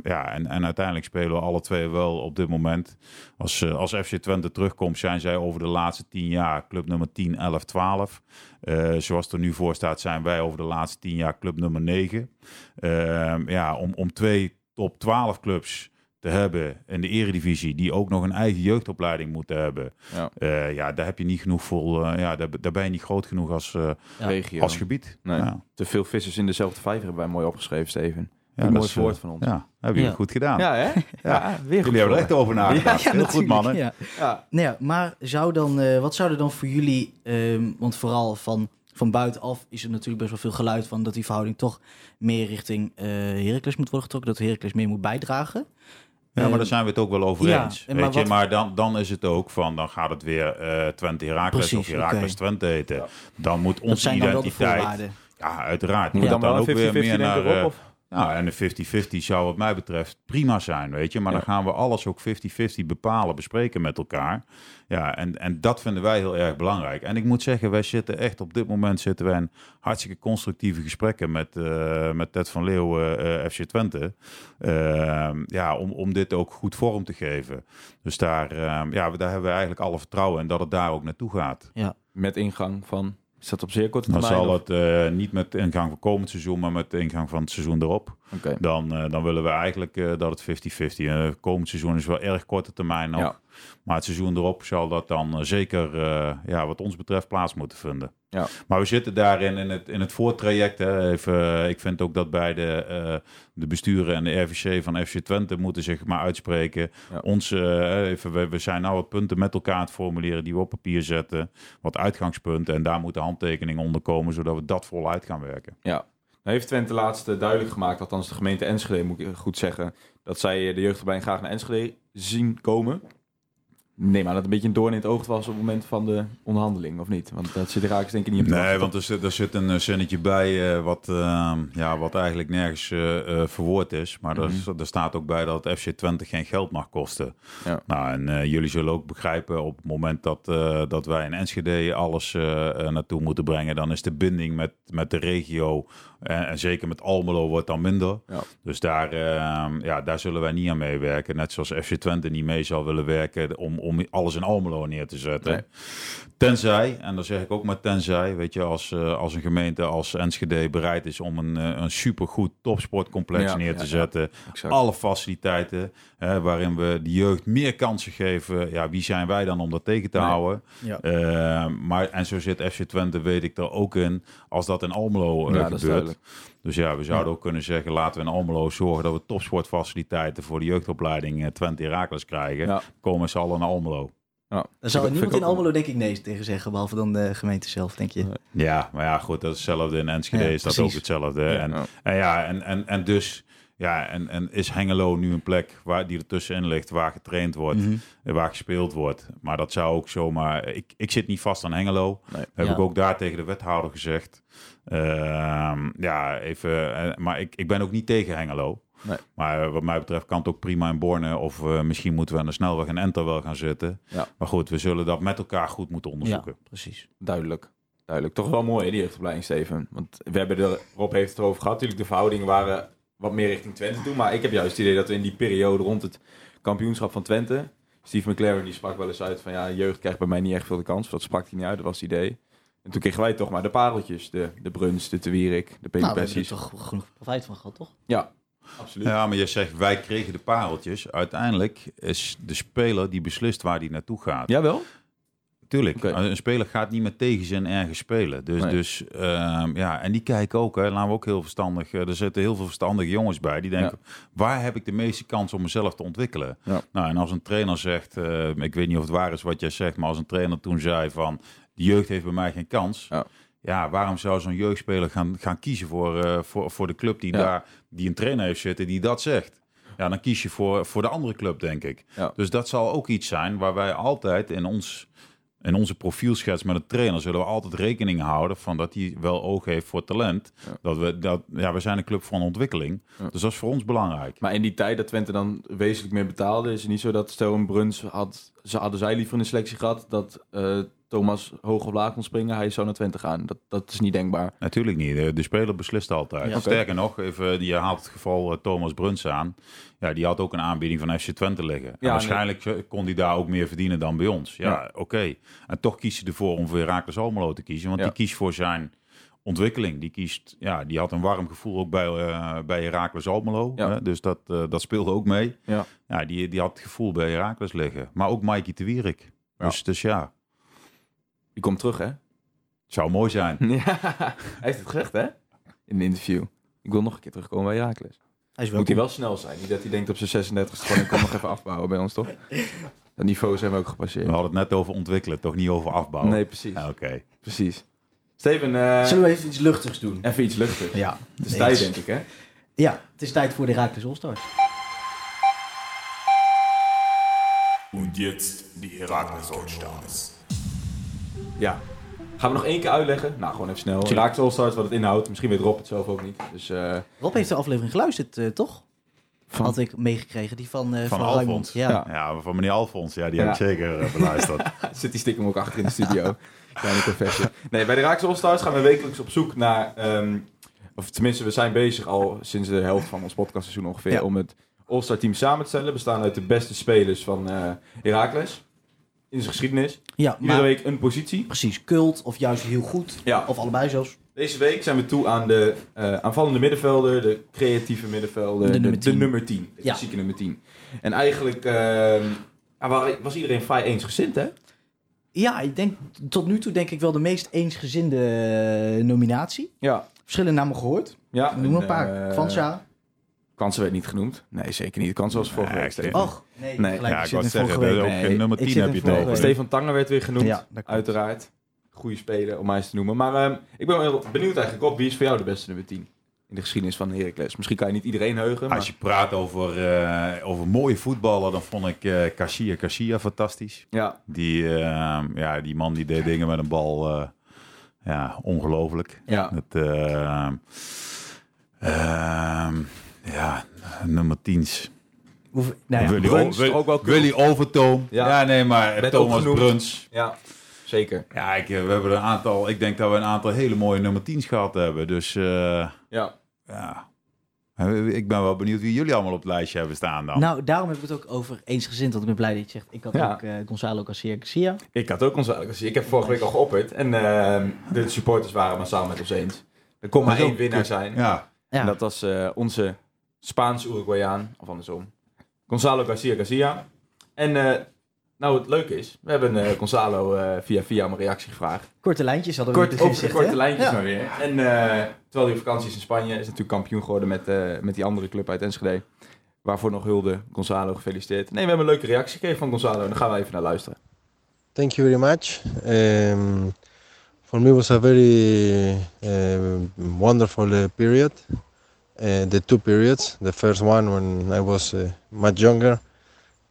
ja en, en uiteindelijk spelen we alle twee wel op dit moment. Als, als FC Twente terugkomt, zijn zij over de laatste tien jaar club nummer 10, 11, 12. Eh, zoals het er nu voor staat, zijn wij over de laatste tien jaar club nummer 9. Ehm, ja, om, om twee top 12 clubs te hebben in de eredivisie, die ook nog een eigen jeugdopleiding moeten hebben. Ja. Eh, ja, daar heb je niet genoeg voor. eh, ja, daar, daar ben je niet groot genoeg als, eh, Ja. regio. als gebied. Nee. Ja, Te veel vissers in dezelfde vijver hebben wij mooi opgeschreven, Steven. ja, Een mooi is, woord van ons. Ja, hebben jullie Ja. goed gedaan. Ja, hè? Ja, weer goed. Jullie hebben er echt over nagedacht. Heel goed, mannen. Ja. Ja. Nou ja, maar zou dan, eh, wat zou er dan voor jullie, ehm, want vooral van, van buitenaf is er natuurlijk best wel veel geluid van dat die verhouding toch meer richting eh Heracles moet worden getrokken, dat Heracles meer moet bijdragen. Ja, maar daar zijn we het ook wel over ja, eens. en weet maar je? wat- Maar dan, dan is het ook van, dan gaat het weer eh Twente Precies, of Heracles oké. Twente heten. Ja. Dan moet dat onze zijn dan wel de identiteit... voorwaarden. Ja, uiteraard. Moet Moet dan dan, wel ook een 50-50 weer meer naar... ik op? Of? Nou, en de 50-50 zou wat mij betreft prima zijn, weet je. Maar Ja. dan gaan we alles ook 50-50 bepalen, bespreken met elkaar. Ja, en, en dat vinden wij heel erg belangrijk. En ik moet zeggen, wij zitten echt op dit moment zitten wij in hartstikke constructieve gesprekken met, eh, met Ted van Leeuwen, eh, FC Twente. Ehm, ja, om, om dit ook goed vorm te geven. Dus daar, ehm, ja, daar hebben we eigenlijk alle vertrouwen in dat het daar ook naartoe gaat. Met ingang van... Is dat op zeer korte Dan zal of- het eh, niet met ingang van komend seizoen, maar met de ingang van het seizoen erop. Dan, eh, dan willen we eigenlijk eh, dat het 50-50. eh komend seizoen is wel erg korte termijn nog. Ja. Maar het seizoen erop zal dat dan zeker, ja, wat ons betreft, plaats moeten vinden. Ja. Maar we zitten daarin in het, in het voortraject. Hè. Even, ik vind ook dat bij de, de besturen en de RVC van FC Twente moeten zich maar uitspreken. Ja. Ons, even, we, we zijn nou wat punten met elkaar aan het formuleren die we op papier zetten. Wat uitgangspunten. En daar moeten handtekeningen onder komen, zodat we dat voluit gaan werken. Ja. Nou heeft Twente laatst eh, duidelijk gemaakt, althans de gemeente Enschede moet ik goed zeggen, dat zij eh, de jeugdopleiding graag naar Enschede zien komen. Nee, maar dat een beetje een doorn in het oog was op het moment van de onderhandeling, of niet? Want dat zit er eigenlijk denk ik niet op Nee, want er zit, er zit een eh, zinnetje bij eh, wat, eh, ja, wat eigenlijk nergens eh, eh, verwoord is. Maar er, is- er staat ook bij dat FC Twente geen geld mag kosten. Ja. Nou, en eh, jullie zullen ook begrijpen op het moment dat, eh, dat wij in Enschede alles eh, eh, naartoe moeten brengen, dan is de binding met, met de regio en, en zeker met Almelo wordt dan minder. Ja. Dus daar, eh, ja, daar zullen wij niet aan meewerken. Net zoals FC Twente niet mee zal willen werken om, om alles in Almelo neer te zetten. Nee. Tenzij, en dan zeg ik ook maar tenzij, weet je, als, eh, als een gemeente als Enschede bereid is om een, eh, een supergoed topsportcomplex Ja, neer te ja. zetten. Alle faciliteiten, hè, waarin we de jeugd meer kansen geven. Ja, wie zijn wij dan om dat tegen te Nee. houden? Eh, maar, en zo zit FC Twente, weet ik er ook in, als dat in Almelo gebeurt. Dus ja, we zouden ook kunnen zeggen, laten we in Almelo zorgen dat we topsportfaciliteiten voor de jeugdopleiding Twente Heracles krijgen. Komen z'n allen naar Almelo. Ja. Daar zou niemand in Almelo denk ik nee tegen zeggen, behalve dan de gemeente zelf, denk je. Ja, maar ja, goed, dat is hetzelfde in Enschede Ja, is dat precies. ook hetzelfde. Ja. En, Ja. en ja, en, en, en dus, ja, en, en is Hengelo nu een plek waar die er tussenin ligt, waar getraind wordt, Mhm. en waar gespeeld wordt. Maar dat zou ook zomaar, ik, ik zit niet vast aan Hengelo. Nee. Heb Ja. ik ook daar tegen de wethouder gezegd. Ehm, ja, even, eh, maar ik, ik ben ook niet tegen Hengelo. Nee. Maar eh, wat mij betreft kan het ook prima in Borne. Of eh, misschien moeten we aan de snelweg in Enter wel gaan zitten. Ja. Maar goed, we zullen dat met elkaar goed moeten onderzoeken. Ja, precies. Duidelijk. Duidelijk. Toch wel mooi, hè, die jeugdopleiding, Steven. Want we hebben er, Rob heeft het erover gehad. Natuurlijk, de verhoudingen waren wat meer richting Twente toe. Maar ik heb juist het idee dat we in die periode rond het kampioenschap van Twente... Steve McLaren die sprak wel eens uit van... ja, jeugd krijgt bij mij niet echt veel de kans. Dat sprak hij niet uit, dat was het idee. En toen kregen wij toch maar de pareltjes. De, de Bruns, de Te Wierik, de Nou, we hebben er toch genoeg profijt van gehad, toch? Ja, absoluut. Ja, maar je zegt wij kregen de pareltjes. Uiteindelijk is de speler die beslist waar hij naartoe gaat. Jawel? Tuurlijk, een speler gaat niet met tegenzin ergens spelen. Dus, Nee. dus ehm, ja, en die kijken ook, hè, laten we ook heel verstandig. eh, Er zitten heel veel verstandige jongens bij die denken: waar heb ik de meeste kans om mezelf te ontwikkelen? Ja. Nou, en als een trainer zegt, eh, ik weet niet of het waar is wat jij zegt, maar als een trainer toen zei van de jeugd heeft bij mij geen kans. Ja. Ja, waarom zou zo'n jeugdspeler gaan, gaan kiezen voor, eh, voor, voor de club die Ja. daar die een trainer heeft zitten die dat zegt? Ja, dan kies je voor, voor de andere club, denk ik. Ja. Dus dat zal ook iets zijn waar wij altijd in, ons, in onze profielschets met een trainer zullen we altijd rekening houden van dat hij wel oog heeft voor talent. Ja. Dat we dat ja, we zijn een club van ontwikkeling. Dus dat is voor ons belangrijk. Maar in die tijd dat Twente dan wezenlijk meer betaalde... is het niet zo dat stel een Bruns had... Ze hadden zij liever een selectie gehad... dat eh Thomas hoog of laag kon springen, hij zou naar Twente gaan. Dat, dat is niet denkbaar. Natuurlijk niet. De, de speler beslist altijd. Ja. Sterker nog, even, je haalt het geval eh, Thomas Bruns aan. Ja, die had ook een aanbieding van FC Twente liggen. En nee. waarschijnlijk eh, kon hij daar ook meer verdienen dan bij ons. Ja, Ja. oké. En toch kiest hij ervoor om voor Heracles Almelo te kiezen. Want Ja. die kiest voor zijn ontwikkeling. Die, kiest, ja, die had een warm gevoel ook bij, eh bij Heracles Almelo. Ja. Hè? Dus dat, eh, dat speelde ook mee. Ja. Ja, die, die had het gevoel bij Heracles liggen. Maar ook Mikey de Wierik. Ja. Dus, dus ja, Die komt terug, hè? het zou mooi zijn. Ja, hij heeft het gezegd, hè? In een interview. Ik wil nog een keer terugkomen bij Herakles. Hij is Moet hij wel snel zijn. Niet dat hij denkt op zijn 36 gewoon, ik kom nog even afbouwen bij ons, toch? Dat niveau zijn we ook gepasseerd. We hadden het net over ontwikkelen, toch niet over afbouwen. Nee, precies. Ja, Oké. Precies. Steven, eh, Zullen we even iets luchtigs doen? even iets luchtig. Ja. Het is Nee, tijd, het denk ik, hè? Ja, het is tijd voor de Heracles All-Stars. Und jetzt die Herakles Allstars. Ja. Gaan we nog één keer uitleggen? Nou, gewoon even snel. Herakles All-Stars, wat het inhoudt. Misschien weet Rob het zelf ook niet. Dus, eh, Rob heeft de aflevering geluisterd, eh, toch? Van- Had ik meegekregen, die van, eh Van van, Alfons. Ja. Ja. Ja, van meneer Alfons, ja, die Ja. heb ik zeker eh, beluisterd. zit die stiekem ook achter in de studio. Kleine confessie. Nee, bij de Raakse All-Stars gaan we wekelijks op zoek naar... ehm, of tenminste, we zijn bezig al sinds de helft van ons podcastseizoen ongeveer... Ja. om het All-Star team samen te stellen. Bestaan uit de beste spelers van eh Herakles. In zijn geschiedenis. Ja, Iedere maar week een positie. precies, cult of juist heel goed. Ja. Of allebei zelfs. Deze week zijn we toe aan de eh, aanvallende middenvelder, de creatieve middenvelder, De de, nummer de 10. nummer 10. De Ja. klassieke nummer 10. En eigenlijk ehm, was iedereen vrij eensgezind, hè? Ja, ik denk tot nu toe denk ik wel de meest eensgezinde eh, nominatie. Ja. Verschillende namen gehoord. ja Noem een paar. eh, Kwanza. Kansen werd niet genoemd. Nee, zeker niet. Kansen was vorige Nee, week. Steven. Och, nee, Nee. gelijk. ja, ik in zeggen, week. ook Nee, in nummer ik 10 zit heb je. Stefan Tanger werd weer genoemd. Ja, uiteraard. Goede speler om maar eens te noemen. Maar ehm, ik ben wel heel benieuwd eigenlijk op wie is voor jou de beste nummer 10 in de geschiedenis van Heracles. Misschien kan je niet iedereen heugen, maar Als je praat over, eh, over mooie voetballen, dan vond ik eh Garcia Garcia fantastisch. ja, Die, eh, ja, die man die deed dingen met een bal, eh, ja, ongelooflijk. ja. Het, eh, ehm, ja, nummer 10. Hoeveel- nou ja, Willy, Bruns, O- Wil- ook wel cool. Willy Overtoom. Ja. Ja. nee, maar Thomas. Bruns. ja, zeker. Ja, ik, eh, we hebben een aantal, ik denk dat we een aantal hele mooie nummer 10's gehad hebben. Dus eh, Ja. ja, Eh, ik ben wel benieuwd wie jullie allemaal op het lijstje hebben staan dan. Nou, daarom heb ik het ook over eensgezind. Want ik ben blij dat je zegt, ik had Ja. ook Gonzalo Garcia Garcia. Ik had ook onze dus Ik heb vorige week al geopperd. En ehm, de supporters waren maar samen met ons eens. Er kon maar één winnaar zijn. Ja, Ja. En dat was eh, onze Spaans-Uruguayaan, of andersom. Gonzalo Garcia Garcia. En eh, nou, het leuke is, we hebben eh, Gonzalo eh, via via om een reactie gevraagd. Korte lijntjes hadden we Kort, gezegd, korte lijntjes Ja. maar weer. En eh, terwijl hij op vakantie is in Spanje, is natuurlijk kampioen geworden met, eh, met die andere club uit Enschede. Waarvoor nog hulde. Gonzalo, gefeliciteerd. Nee, we hebben een leuke reactie gekregen van Gonzalo. En daar gaan we even naar luisteren. Thank you very much. Um, for me, was a very uh, wonderful uh, period. Uh, the two periods. The first one when I was uh, much younger,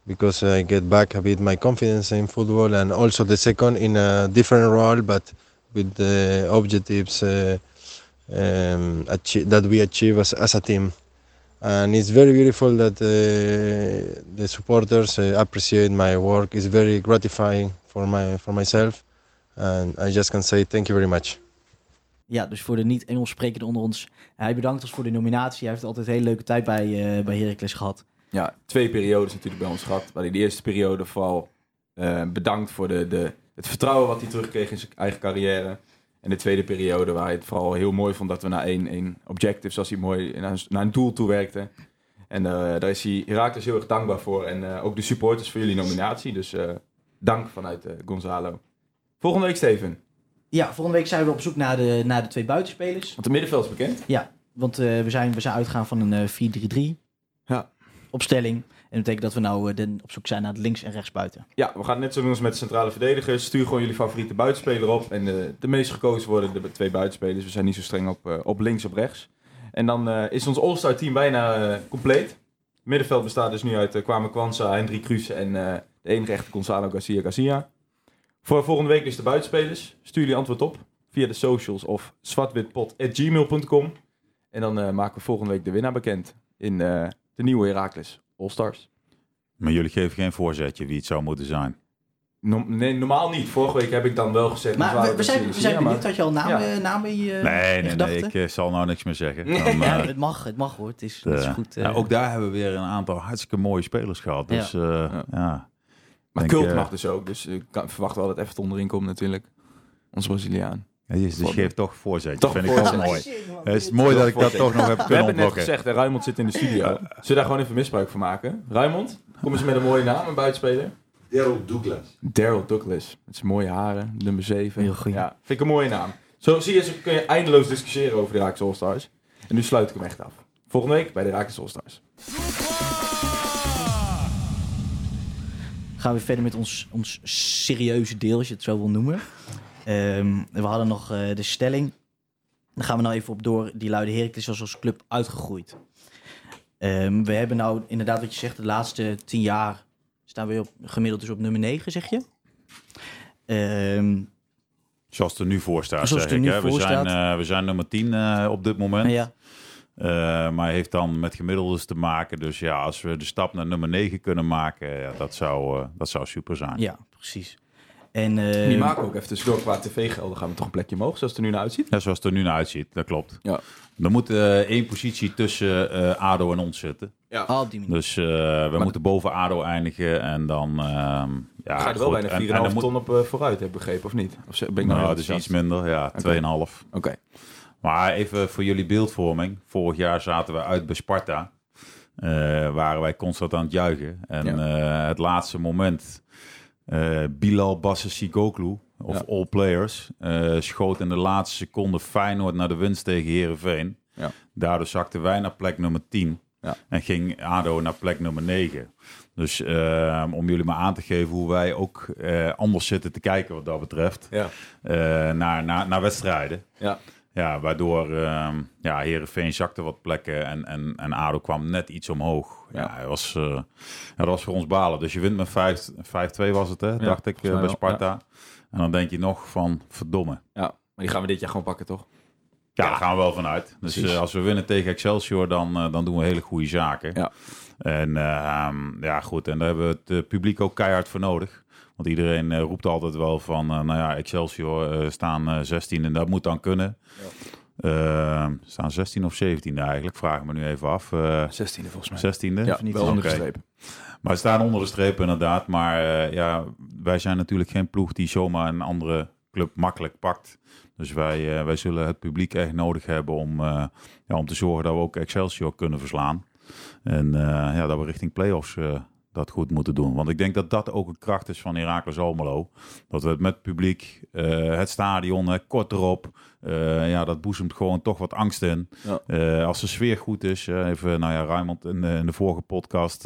because I get back a bit my confidence in football, and also the second in a different role, but with the objectives uh, um, that we achieve as, as a team. And it's very beautiful that uh, the supporters uh, appreciate my work. It's very gratifying for my for myself, and I just can say thank you very much. Ja, dus voor de niet-Engels sprekenden onder ons. Hij bedankt ons voor de nominatie. Hij heeft altijd een hele leuke tijd bij, eh bij Heracles gehad. Ja, twee periodes natuurlijk bij ons gehad. Waar hij de eerste periode vooral eh, bedankt voor de, de, het vertrouwen wat hij terugkreeg in zijn eigen carrière. En de tweede periode waar hij het vooral heel mooi vond dat we naar één, één objective, zoals hij mooi naar, een- naar een doel toe werkte. En eh, daar is hij Herakles heel erg dankbaar voor. En ook de supporters voor jullie nominatie. Dus dank vanuit Gonzalo. Volgende week, Steven. Ja, volgende week zijn we op zoek naar de, naar de twee buitenspelers. Want het middenveld is bekend. Ja, want eh, we, zijn, we zijn uitgegaan van een eh 4-3-3 Ja. opstelling. En dat betekent dat we nou eh, de- op zoek zijn naar het links- en rechtsbuiten. Ja, we gaan net zo doen als met de centrale verdedigers. Stuur gewoon jullie favoriete buitenspeler op. En de, de meest gekozen worden de twee buitenspelers. We zijn niet zo streng op, eh, op links of rechts. En dan eh, is ons All-Star team bijna eh, compleet. Het middenveld bestaat dus nu uit uh, Kwame Kwanza, Hendrik Kruse en eh, de enige echte Gonzalo Garcia Garcia. Voor volgende week dus de buitenspelers. Stuur jullie antwoord op via de socials of zwartwitpot.gmail.com. En dan eh, maken we volgende week de winnaar bekend in eh, de nieuwe Heracles All-Stars. maar jullie geven geen voorzetje wie het zou moeten zijn. No- nee, normaal niet. Vorige week heb ik dan wel gezegd... Maar we, we dat zijn, is- we zijn benieuwd. Had je al namen, Ja. namen in je, Nee, in nee, nee, ik eh, zal nou niks meer zeggen. Dan, Ja, eh, het mag, het mag hoor. Het is, het is goed. ja, ook daar hebben we weer een aantal hartstikke mooie spelers gehad. Ja. Dus eh, ja. Maar Denk, Kult eh, mag dus ook. Dus ik kan, verwacht wel dat Everton erin komt natuurlijk. Ons Braziliaan. Ja, je- dus geeft toch voorzetje. Toch vind ik voorzetje. mooi. Het is mooi dat ik dat toch nog heb We kunnen hebben net gezegd, hè, Ruimond zit in de studio. Zullen we daar gewoon even misbruik van maken? Ruimond, kom eens met een mooie naam, een buitenspeler. Daryl Douglas. Daryl Douglas. Met zijn mooie haren, nummer 7. Heel goed. Ja, vind ik een mooie naam. Zo zie je, zo kun je eindeloos discussiëren over de Raakse All-Stars. En nu sluit ik hem echt af. Volgende week bij de Raakse All-Stars. Gaan we verder met ons, ons serieuze deel, als je het zo wil noemen. Ehm, we hadden nog eh, de stelling. Daar gaan we nou even op door. Die luide Heracles was als club uitgegroeid. Ehm, we hebben nou inderdaad wat je zegt, de laatste tien jaar staan we op, gemiddeld dus op nummer 9, zeg je. Ehm, Zoals het er nu voor staat, zeg ik. Hè. We, zijn, eh, we zijn nummer 10 eh, op dit moment. ja, Eh, maar heeft dan met gemiddeldes te maken. Dus ja, als we de stap naar nummer 9 kunnen maken, ja, dat, zou, eh, dat zou super zijn. ja, precies. En, ehm, Die maken ook even tussendoor qua tv-gelden. Gaan we toch een plekje omhoog, zoals het er nu naar uitziet? Ja, zoals het er nu naar uitziet, dat klopt. Ja. Er moet één positie tussen eh, ADO en ons zitten. ah, op die manier. Dus eh, we moeten boven ADO eindigen en dan... ehm ja, Ga je er wel goed. bijna En- 4,5 en dan moet- ton op vooruit, heb ik begrepen, of niet? Of ben ik nou Nou, dat is iets minder, ja, 2,5. Oké. Maar even voor jullie beeldvorming. Vorig jaar zaten we uit bij Sparta. Eh, waren wij constant aan het juichen. En eh, het laatste moment, eh, Bilal Bassassigoglu, of Ja. All Players, schoot in de laatste seconde Feyenoord naar de winst tegen Herenveen. Ja. Daardoor zakten wij naar plek nummer 10 Ja. en ging ADO naar plek nummer 9. Dus om jullie maar aan te geven hoe wij ook anders zitten te kijken wat dat betreft. Ja. naar, naar, naar wedstrijden. Ja. Ja, waardoor ehm ja, Heerenveen zakte wat plekken en, en, en ADO kwam net iets omhoog. Ja, Ja. het was, ja, dat was voor ons balen. Dus je wint met 5 5-2 was het, hè? dacht ik, eh, bij Sparta. En dan denk je nog van, verdomme. Ja, maar die gaan we dit jaar gewoon pakken, toch? Ja, daar gaan we wel vanuit. Dus eh, als we winnen tegen Excelsior, dan, dan doen we hele goede zaken. Ja. En ehm, ja, goed. En daar hebben we het publiek ook keihard voor nodig. Want iedereen eh, roept altijd wel van, eh, nou ja, Excelsior eh, staan eh 16 en dat moet dan kunnen. Ehm, staan 16 of 17 eigenlijk, vraag ik me nu even af. Eh 16e volgens mij. 16e? Ja, niet wel onder de streep. Maar we staan onder de streep inderdaad. Maar ja, wij zijn natuurlijk geen ploeg die zomaar een andere club makkelijk pakt. Dus wij, wij zullen het publiek echt nodig hebben om, ja, om te zorgen dat we ook Excelsior kunnen verslaan. En ja, dat we richting play-offs eh, dat goed moeten doen. Want ik denk dat dat ook een kracht is van Heracles Almelo. Dat we het met publiek, eh, het stadion, hè, kort erop. eh, ja, dat boezemt gewoon toch wat angst in. Ja. Eh, als de sfeer goed is, even, nou ja, Raymond in, de- in de vorige podcast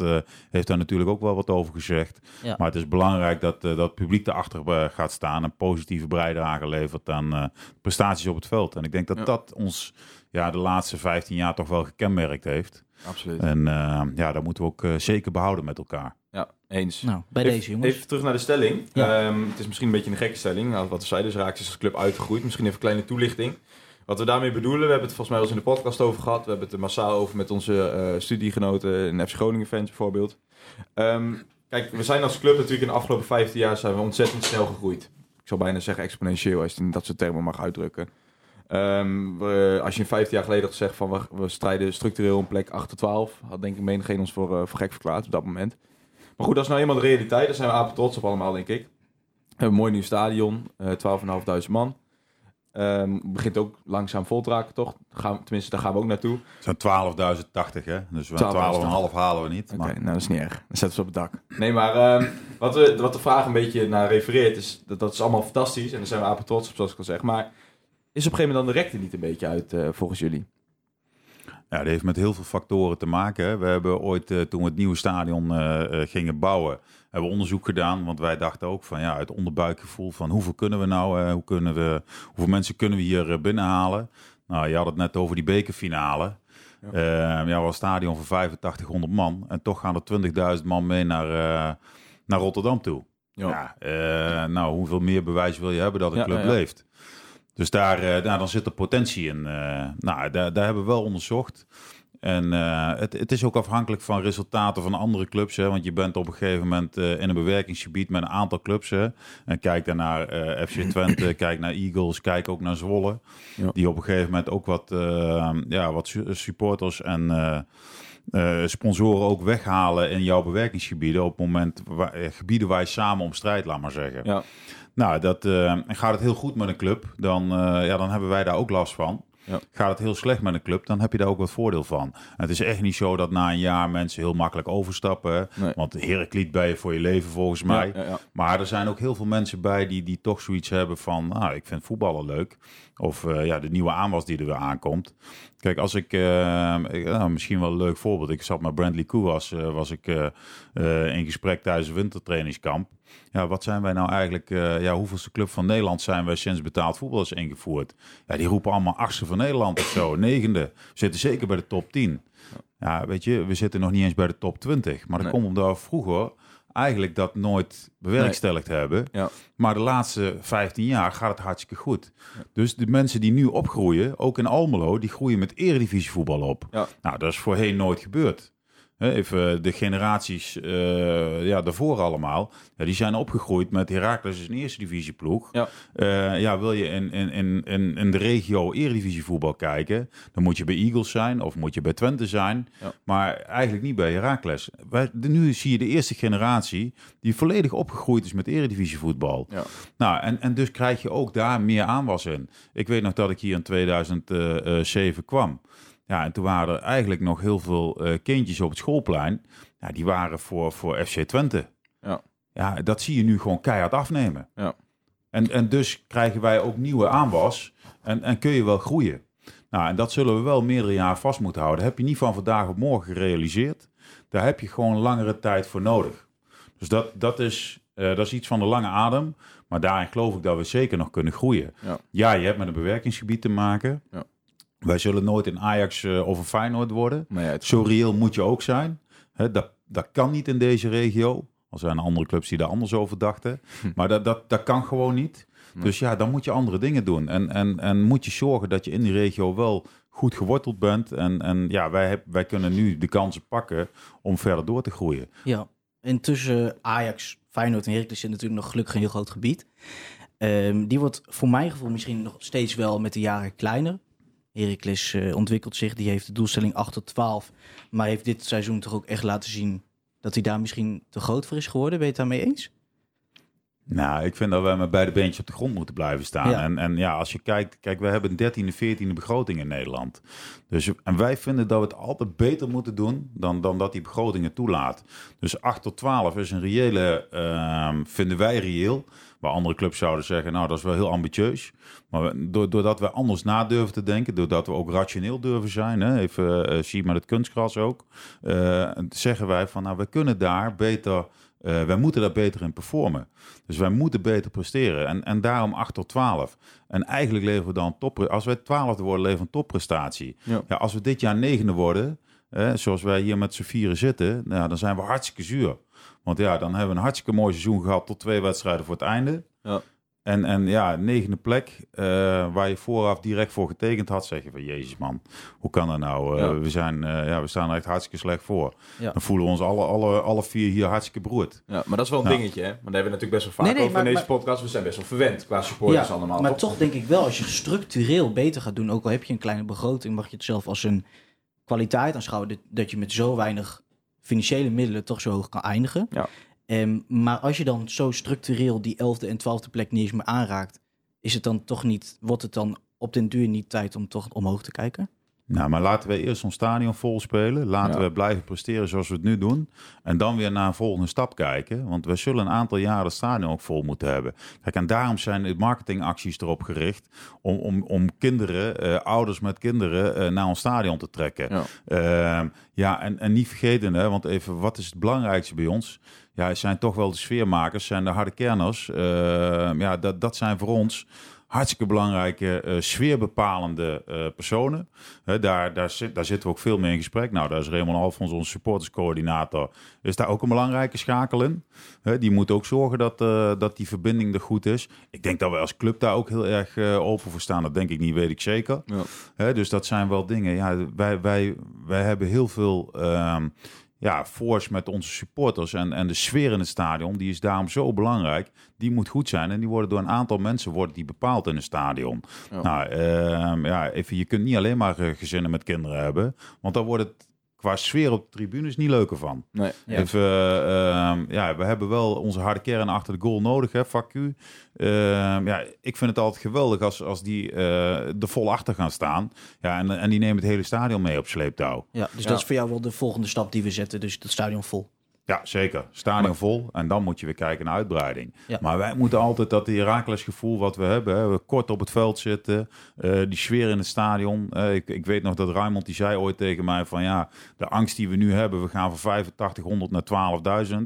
heeft daar natuurlijk ook wel wat over gezegd. Ja. Maar het is belangrijk dat, dat het publiek erachter gaat staan en positieve bijdrage levert aan prestaties op het veld. En ik denk dat Ja. dat ons ja, de laatste 15 jaar toch wel gekenmerkt heeft. Absoluut. En eh, ja, dat moeten we ook eh, zeker behouden met elkaar. Ja, eens. Nou, bij Even- deze jongens. Even terug naar de stelling. Ja. Ehm, het is misschien een beetje een gekke stelling. Nou, wat we zeiden, dus Raakjes is als club uitgegroeid. Misschien even een kleine toelichting. Wat we daarmee bedoelen, we hebben het volgens mij wel eens in de podcast over gehad. We hebben het er massaal over met onze eh, studiegenoten in FC Groningen fans bijvoorbeeld. Ehm, kijk, we zijn als club natuurlijk in de afgelopen 15 jaar zijn we ontzettend snel gegroeid. Ik zou bijna zeggen exponentieel, als je het in dat soort termen mag uitdrukken. Ehm, we- als je in 15 jaar geleden had gezegd van we, we strijden structureel een plek 8 tot 12, had denk ik menigeen ons voor, eh, voor gek verklaard op dat moment. Maar goed, dat is nou eenmaal de realiteit. Daar zijn we apen trots op allemaal, denk ik. We hebben een mooi nieuw stadion, eh 12.500 man. Ehm, begint ook langzaam vol te raken, toch? Gaan, tenminste, daar gaan we ook naartoe. Oké, Het zijn 12.080, hè? Dus we 12.080. 12,5 halen we niet. Maar nou dat is niet erg. Dan zetten we ze op het dak. Nee, maar ehm, wat, we, wat de vraag een beetje naar refereert, is dat dat is allemaal fantastisch. En daar zijn we apen trots op, zoals ik al zeg. Maar is op een gegeven moment dan de niet een beetje uit, eh, volgens jullie? Ja, dat heeft met heel veel factoren te maken. We hebben ooit, eh, toen we het nieuwe stadion eh, gingen bouwen, hebben we onderzoek gedaan. Want wij dachten ook van ja, het onderbuikgevoel van hoeveel kunnen we nou, eh, hoe kunnen we, hoeveel mensen kunnen we hier binnenhalen. Nou, je had het net over die bekerfinale. Ja, ja was een stadion van 8500 man. En toch gaan er 20.000 man mee naar, naar Rotterdam toe. Ja, nou, hoeveel meer bewijs wil je hebben dat een Ja, club ja, ja. leeft? Dus daar, eh, nou, dan zit er potentie in. eh, nou, daar, daar hebben we wel onderzocht. En eh, het, het is ook afhankelijk van resultaten van andere clubs. Hè? Want je bent op een gegeven moment in een bewerkingsgebied met een aantal clubs. Hè? En kijk daar naar eh, FC Twente, kijk naar Eagles, kijk ook naar Zwolle. Ja. Die op een gegeven moment ook wat, ja, wat su- supporters en sponsoren ook weghalen in jouw bewerkingsgebieden. Op het moment waar, gebieden waar je samen om strijdt, laat maar zeggen. Ja. Nou, dat, eh, gaat het heel goed met een club, dan, eh, ja, dan hebben wij daar ook last van. Ja. Gaat het heel slecht met een club, dan heb je daar ook wat voordeel van. En het is echt niet zo dat na een jaar mensen heel makkelijk overstappen. Nee. Want Heracliet ben je voor je leven volgens mij. Ja, ja, ja. Maar er zijn ook heel veel mensen bij die, die toch zoiets hebben van... Nou, ik vind voetballen leuk. Of eh, ja, de nieuwe aanwas die er weer aankomt. Kijk, als ik... ik- nou, misschien wel een leuk voorbeeld. Ik zat met Brandley Koewas, eh was ik in gesprek tijdens een wintertrainingskamp. Ja, wat zijn wij nou eigenlijk... eh ja, hoeveelste club van Nederland zijn wij sinds betaald voetbal is ingevoerd? Ja, die roepen allemaal achtste van Nederland of zo. Negende. We zitten zeker bij de top 10. Ja, weet je, we zitten nog niet eens bij de top 20. Maar dat Nee. komt omdat we vroeger eigenlijk dat nooit bewerkstelligd hebben. Ja. Maar de laatste 15 jaar gaat het hartstikke goed. Dus de mensen die nu opgroeien, ook in Almelo, die groeien met eredivisievoetbal op. Ja. Nou, dat is voorheen nooit gebeurd. Even de generaties eh, ja, daarvoor allemaal, ja, die zijn opgegroeid met Heracles is een eerste divisieploeg. Ja. Eh, ja, wil je in, in, in, in, de regio eredivisievoetbal kijken, dan moet je bij Eagles zijn of moet je bij Twente zijn, Ja. maar eigenlijk niet bij Heracles. Wij, de, nu zie je de eerste generatie die volledig opgegroeid is met eredivisievoetbal. Ja. Nou, en, en dus krijg je ook daar meer aanwas in. Ik weet nog dat ik hier in 2007 kwam. Ja, en toen waren er eigenlijk nog heel veel eh, kindjes op het schoolplein. Ja, die waren voor, voor FC Twente. Ja. Ja, dat zie je nu gewoon keihard afnemen. Ja. En, en dus krijgen wij ook nieuwe aanwas en, en kun je wel groeien. Nou, en dat zullen we wel meerdere jaren vast moeten houden. heb je niet van vandaag op morgen gerealiseerd. Daar heb je gewoon langere tijd voor nodig. Dus dat, dat, is, eh, dat is iets van de lange adem. Maar daarin geloof ik dat we zeker nog kunnen groeien. Ja. Ja, je hebt met een bewerkingsgebied te maken. Ja. Wij zullen nooit in Ajax eh, of een Feyenoord worden. Maar ja, het, Zo reëel moet je ook zijn. Hè, dat, dat kan niet in deze regio. Er zijn andere clubs die daar anders over dachten. Maar dat, dat, dat kan gewoon niet. Dus ja, dan moet je andere dingen doen. En, en, en moet je zorgen dat je in die regio wel goed geworteld bent. En, en ja, wij, heb, wij kunnen nu de kansen pakken om verder door te groeien. Ja, en tussen Ajax, Feyenoord en Heracles zit natuurlijk nog gelukkig een heel groot gebied. Ehm, die wordt voor mijn gevoel misschien nog steeds wel met de jaren kleiner. Heracles eh, ontwikkelt zich, die heeft de doelstelling 8 tot 12. Maar heeft dit seizoen toch ook echt laten zien dat hij daar misschien te groot voor is geworden. Ben je het daarmee eens? Nou, ik vind dat wij met beide beentjes op de grond moeten blijven staan. Ja. En, en ja, als je kijkt, kijk, we hebben een 13e, 14e begroting in Nederland. Dus, en wij vinden dat we het altijd beter moeten doen dan, dan dat die begrotingen toelaat. Dus 8 tot 12 is een reële, ehm, vinden wij reëel. Waar andere clubs zouden zeggen, nou, dat is wel heel ambitieus. Maar doordat we anders na durven te denken, doordat we ook rationeel durven zijn, hè, even eh, zie je met het kunstgras ook, eh, zeggen wij van, nou, we kunnen daar beter, eh, wij moeten daar beter in performen. Dus wij moeten beter presteren. En, en daarom 8 tot 12. En eigenlijk leveren we dan top. Als wij 12 worden, leveren we een topprestatie. Ja. Ja, als we dit jaar negende worden, zoals wij hier met z'n vieren zitten, nou, dan zijn we hartstikke zuur. Want ja, dan hebben we een hartstikke mooi seizoen gehad tot twee wedstrijden voor het einde. Ja. En, en ja, negende plek, eh, waar je vooraf direct voor getekend had, zeg je van Jezus man, hoe kan dat nou? Eh, Ja. we, zijn, eh, ja, we staan er echt hartstikke slecht voor. Ja. Dan voelen we ons alle, alle, alle vier hier hartstikke beroerd. ja, maar dat is wel een Ja. dingetje, hè? Maar daar hebben we natuurlijk best wel vaak Nee, nee, over maar- in deze maar- podcast. We zijn best wel verwend qua supporters allemaal. maar toch denk ik wel, als je structureel beter gaat doen, ook al heb je een kleine begroting, mag je het zelf als een kwaliteit aanschouwen dat, dat je met zo weinig financiële middelen toch zo hoog kan eindigen. Ja. Ehm, maar als je dan zo structureel die 11e en 12e plek niet eens meer aanraakt, is het dan toch niet, wordt het dan op den duur niet tijd om toch omhoog te kijken? Nou, maar laten we eerst ons stadion vol spelen. Laten Ja. we blijven presteren zoals we het nu doen. En dan weer naar een volgende stap kijken. Want we zullen een aantal jaren het stadion ook vol moeten hebben. Kijk, en daarom zijn de marketingacties erop gericht om, om, om kinderen, eh, ouders met kinderen, eh, naar ons stadion te trekken. Ja. Ehm, ja, en, en niet vergeten, hè, want even, wat is het belangrijkste bij ons? Ja, het zijn toch wel de sfeermakers, zijn de harde kerners. Ehm, ja, dat, dat zijn voor ons hartstikke belangrijke, eh, sfeerbepalende eh, personen. Daar, daar, zit, daar zitten we ook veel mee in gesprek. Nou, daar is Raymond Alfons, onze supporterscoördinator, is daar ook een belangrijke schakel in. Die moet ook zorgen dat, eh, dat die verbinding er goed is. Ik denk dat we als club daar ook heel erg open voor staan. Dat denk ik niet, weet ik zeker. Ja. Dus dat zijn wel dingen. Ja, wij, wij, wij hebben heel veel ehm, ja, force met onze supporters. En, en de sfeer in het stadion, die is daarom zo belangrijk. Die moet goed zijn. En die worden door een aantal mensen worden die bepaald in het stadion. Ja. Nou, ehm, ja, even, je kunt niet alleen maar eh, gezinnen met kinderen hebben. Want dan wordt het qua sfeer op de tribunes niet leuker van. Nee. Ja. Even, ehm, ja, we hebben wel onze harde kern achter de goal nodig, hè, fuck u. Ehm, ja, ik vind het altijd geweldig als, als die eh, er vol achter gaan staan. Ja, en, en die nemen het hele stadion mee op sleeptouw. Ja, dus Ja. dat is voor jou wel de volgende stap die we zetten. Dus het stadion vol. Ja, zeker. Stadion vol. En dan moet je weer kijken naar uitbreiding. Ja. Maar wij moeten altijd dat Herakles gevoel wat we hebben. Hè, we kort op het veld zitten. eh, die sfeer in het stadion. Eh, ik, ik weet nog dat Raymond die zei ooit tegen mij van ja, de angst die we nu hebben. We gaan van 8500 naar 12.000.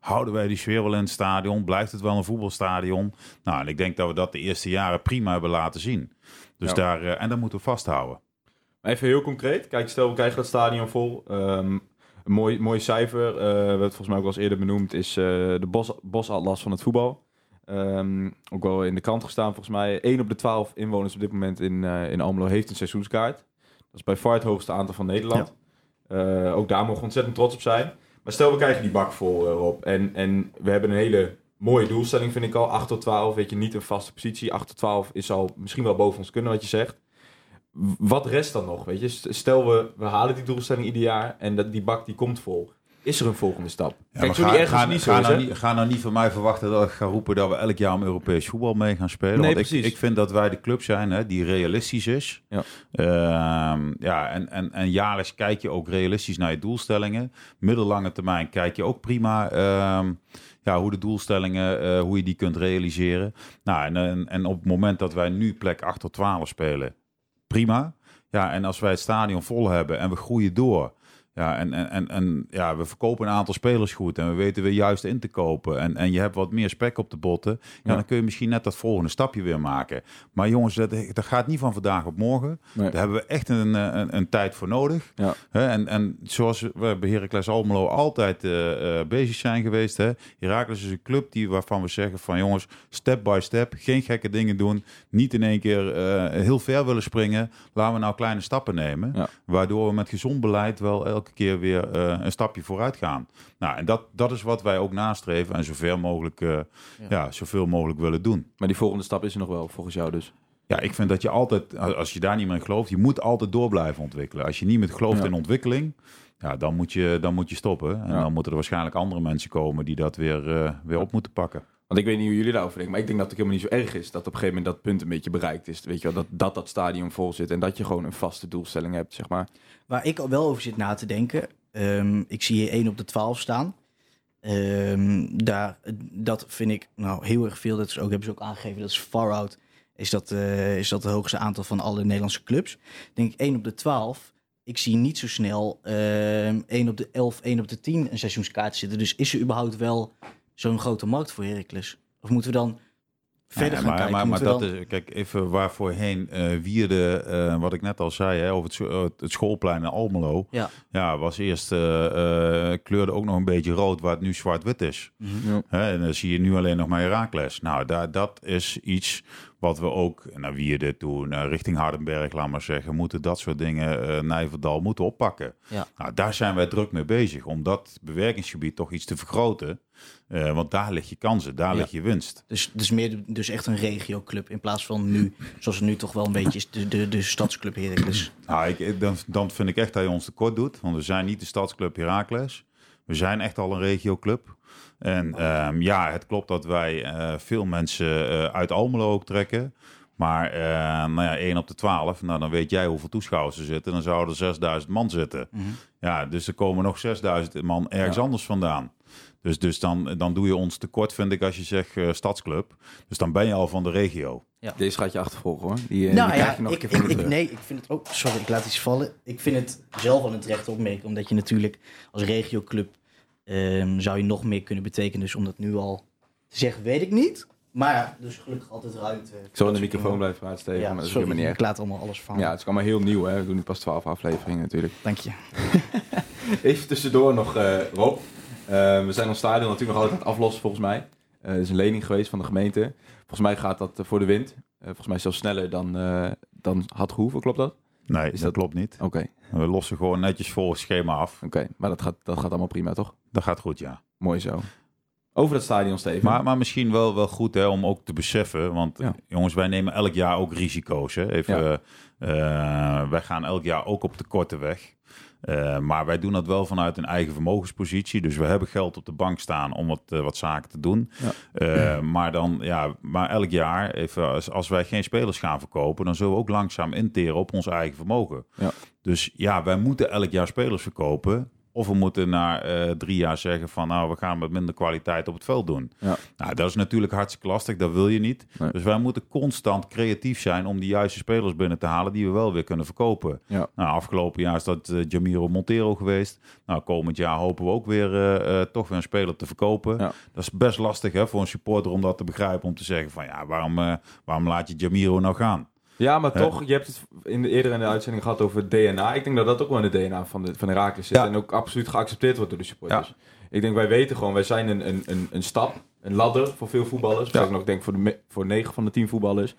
Houden wij die sfeer wel in het stadion? Blijft het wel een voetbalstadion? Nou, en ik denk dat we dat de eerste jaren prima hebben laten zien. Dus Ja. daar, eh, en dat moeten we vasthouden. Even heel concreet. Kijk, stel we krijgen dat stadion vol. Ehm, een mooi, mooi cijfer, hebben het volgens mij ook wel eens eerder benoemd, is eh, de bos, bosatlas van het voetbal. Ehm, ook wel in de krant gestaan volgens mij. 1 op de 12 inwoners op dit moment in, eh, in Almelo heeft een seizoenskaart. Dat is bij far het hoogste aantal van Nederland. Ook daar mogen we ontzettend trots op zijn. Maar stel we krijgen die bak vol Rob. En, en we hebben een hele mooie doelstelling vind ik al. 8 tot 12, weet je, niet een vaste positie. 8 tot 12 is al misschien wel boven ons kunnen wat je zegt wat rest dan nog? Weet je? St- Stel we, we halen die doelstelling ieder jaar en dat, die bak die komt vol. Is er een volgende stap? Ja, Kijk, zo ga, die ergens ga, niet ga zo is, nou hè? niet, ga nou niet van mij verwachten dat ik ga roepen dat we elk jaar om Europees voetbal mee gaan spelen. Nee, Want ik, ik vind dat wij de club zijn hè, die realistisch is. Ja. Ehm, ja, en, en, en jaarlijks kijk je ook realistisch naar je doelstellingen. Middellange termijn kijk je ook prima ehm, ja, hoe de doelstellingen, eh, hoe je die kunt realiseren. Nou, en, en, en op het moment dat wij nu plek 8 tot 12 spelen, prima. Ja, en als wij het stadion vol hebben en we groeien door. Ja, en, en, en, en ja, we verkopen een aantal spelers goed en we weten weer juist in te kopen. En, en je hebt wat meer spek op de botten. Ja, Ja. dan kun je misschien net dat volgende stapje weer maken. Maar jongens, dat, dat gaat niet van vandaag op morgen. Nee. Daar hebben we echt een, een, een tijd voor nodig. Ja. En, en zoals we bij Heracles Almelo altijd eh, eh, bezig zijn geweest. Hè. Heracles is een club die, waarvan we zeggen van jongens, step by step, geen gekke dingen doen. Niet in één keer eh, heel ver willen springen. Laten we nou kleine stappen nemen. Waardoor we met gezond beleid wel elke keer weer eh, een stapje vooruit gaan. Nou, en dat, dat is wat wij ook nastreven en zoveel mogelijk, eh, ja. zoveel mogelijk willen doen. Maar die volgende stap is er nog wel, volgens jou dus. Ja, ik vind dat je altijd, als je daar niet meer in gelooft, je moet altijd door blijven ontwikkelen. Als je niet meer gelooft Ja. in ontwikkeling, ja, dan, moet je, dan moet je stoppen. En Ja. dan moeten er waarschijnlijk andere mensen komen die dat weer, eh, weer op moeten pakken. Want ik weet niet hoe jullie daarover denken, maar ik denk dat het helemaal niet zo erg is dat op een gegeven moment dat punt een beetje bereikt is. Weet je wel, dat dat, dat stadion vol zit en dat je gewoon een vaste doelstelling hebt, zeg maar. Waar ik wel over zit na te denken. ehm, ik zie hier 1 op de 12 staan. Ehm, daar, dat vind ik nou heel erg veel. Dat is ook, hebben ze ook aangegeven. Dat is far out. Is dat, eh, is dat het hoogste aantal van alle Nederlandse clubs. Denk ik 1 op de 12. Ik zie niet zo snel ehm 1 op de 11, 1 op de 10 een seizoenskaart zitten. Dus is er überhaupt wel zo'n grote markt voor Heracles? Of moeten we dan verder Ja, gaan maar, kijken? Maar, maar dat dan- is, kijk, even waarvoorheen eh Wierde, eh, wat ik net al zei, hè, over het, scho- het schoolplein in Almelo. Ja. Ja, was eerst, eh, eh, kleurde ook nog een beetje rood, waar het nu zwart-wit is. Mhm. Hè, en dan zie je nu alleen nog maar Herakles. Nou, daar, dat is iets wat we ook naar Wierde toe, naar richting Hardenberg, laat maar zeggen, moeten dat soort dingen, eh Nijverdal, moeten oppakken. Ja. Nou, daar zijn wij druk mee bezig, om dat bewerkingsgebied toch iets te vergroten. Eh, want daar lig je kansen, daar lig je winst. Dus, dus meer dus echt een regioclub in plaats van nu, zoals het nu toch wel een beetje is, de, de, de stadsclub Heracles. Nou, ik, dan, dan vind ik echt dat je ons tekort doet. Want we zijn niet de stadsclub Heracles. We zijn echt al een regioclub. En ehm, ja, het klopt dat wij eh, veel mensen eh, uit Almelo ook trekken. Maar nou ja, 1 op de 12, nou, dan weet jij hoeveel toeschouwers er zitten. Dan zouden er 6000 man zitten. Ja, dus er komen nog 6000 man ergens Ja. anders vandaan. Dus, dus dan, dan doe je ons tekort, vind ik, als je zegt eh, stadsclub. Dus dan ben je al van de regio. Deze gaat je achtervolgen hoor. Die, eh, nou die ja, krijg je nog ik, een keer van ik, nee, ik vind het ook... Sorry, ik laat iets vallen. Ik vind het zelf al een terechte opmerking, omdat je natuurlijk als regioclub ehm, zou je nog meer kunnen betekenen. Dus om dat nu al te zeggen, weet ik niet. Maar ja, dus gelukkig altijd ruimte. Ik zal in de microfoon blijven praten, Steven, Ja, maar dat is sorry, niet ik laat allemaal alles van. Ja, het is allemaal heel nieuw, hè. We doen nu pas 12 afleveringen natuurlijk. Dank je. Even tussendoor nog, eh, Rob. Eh, we zijn ons stadion natuurlijk nog altijd aan het aflossen, volgens mij. Eh er is een lening geweest van de gemeente. Volgens mij gaat dat eh, voor de wind. Eh, volgens mij zelfs sneller dan, eh, dan had gehoeven, klopt dat? Nee, Is dat, klopt niet. Oké, We lossen gewoon netjes volgens schema af. oké. Maar dat gaat, dat gaat allemaal prima, toch? Dat gaat goed, ja. Mooi zo. Over dat stadion, Steven. Maar, maar misschien wel, wel goed hè, om ook te beseffen. Want Ja. jongens, wij nemen elk jaar ook risico's. Hè. Even, Ja. Eh, wij gaan elk jaar ook op de korte weg. Eh, maar wij doen dat wel vanuit een eigen vermogenspositie. Dus we hebben geld op de bank staan om wat, eh, wat zaken te doen. Ja. Maar, dan, ja, maar elk jaar, even, als, als wij geen spelers gaan verkopen, dan zullen we ook langzaam interen op ons eigen vermogen. Ja. Dus ja, wij moeten elk jaar spelers verkopen. Of we moeten na eh, drie jaar zeggen van nou, we gaan met minder kwaliteit op het veld doen. Ja. Nou, dat is natuurlijk hartstikke lastig, dat wil je niet. Nee. Dus wij moeten constant creatief zijn om die juiste spelers binnen te halen die we wel weer kunnen verkopen. Ja. Nou, afgelopen jaar is dat eh, Jamiro Montero geweest. Nou, komend jaar hopen we ook weer eh, toch weer een speler te verkopen. Ja. Dat is best lastig hè, voor een supporter om dat te begrijpen. Om te zeggen van ja, waarom, waarom laat je Jamiro nou gaan? Ja, maar toch, je hebt het in de, eerder in de uitzending gehad over DNA. Ik denk dat dat ook wel in de DNA van de, van Herakles zit. Ja. En ook absoluut geaccepteerd wordt door de supporters. Ik denk, wij weten gewoon, wij zijn een, een, een, een stap, een ladder voor veel voetballers. Ja. Ja. nog denk voor, de, voor 9 van de 10 voetballers.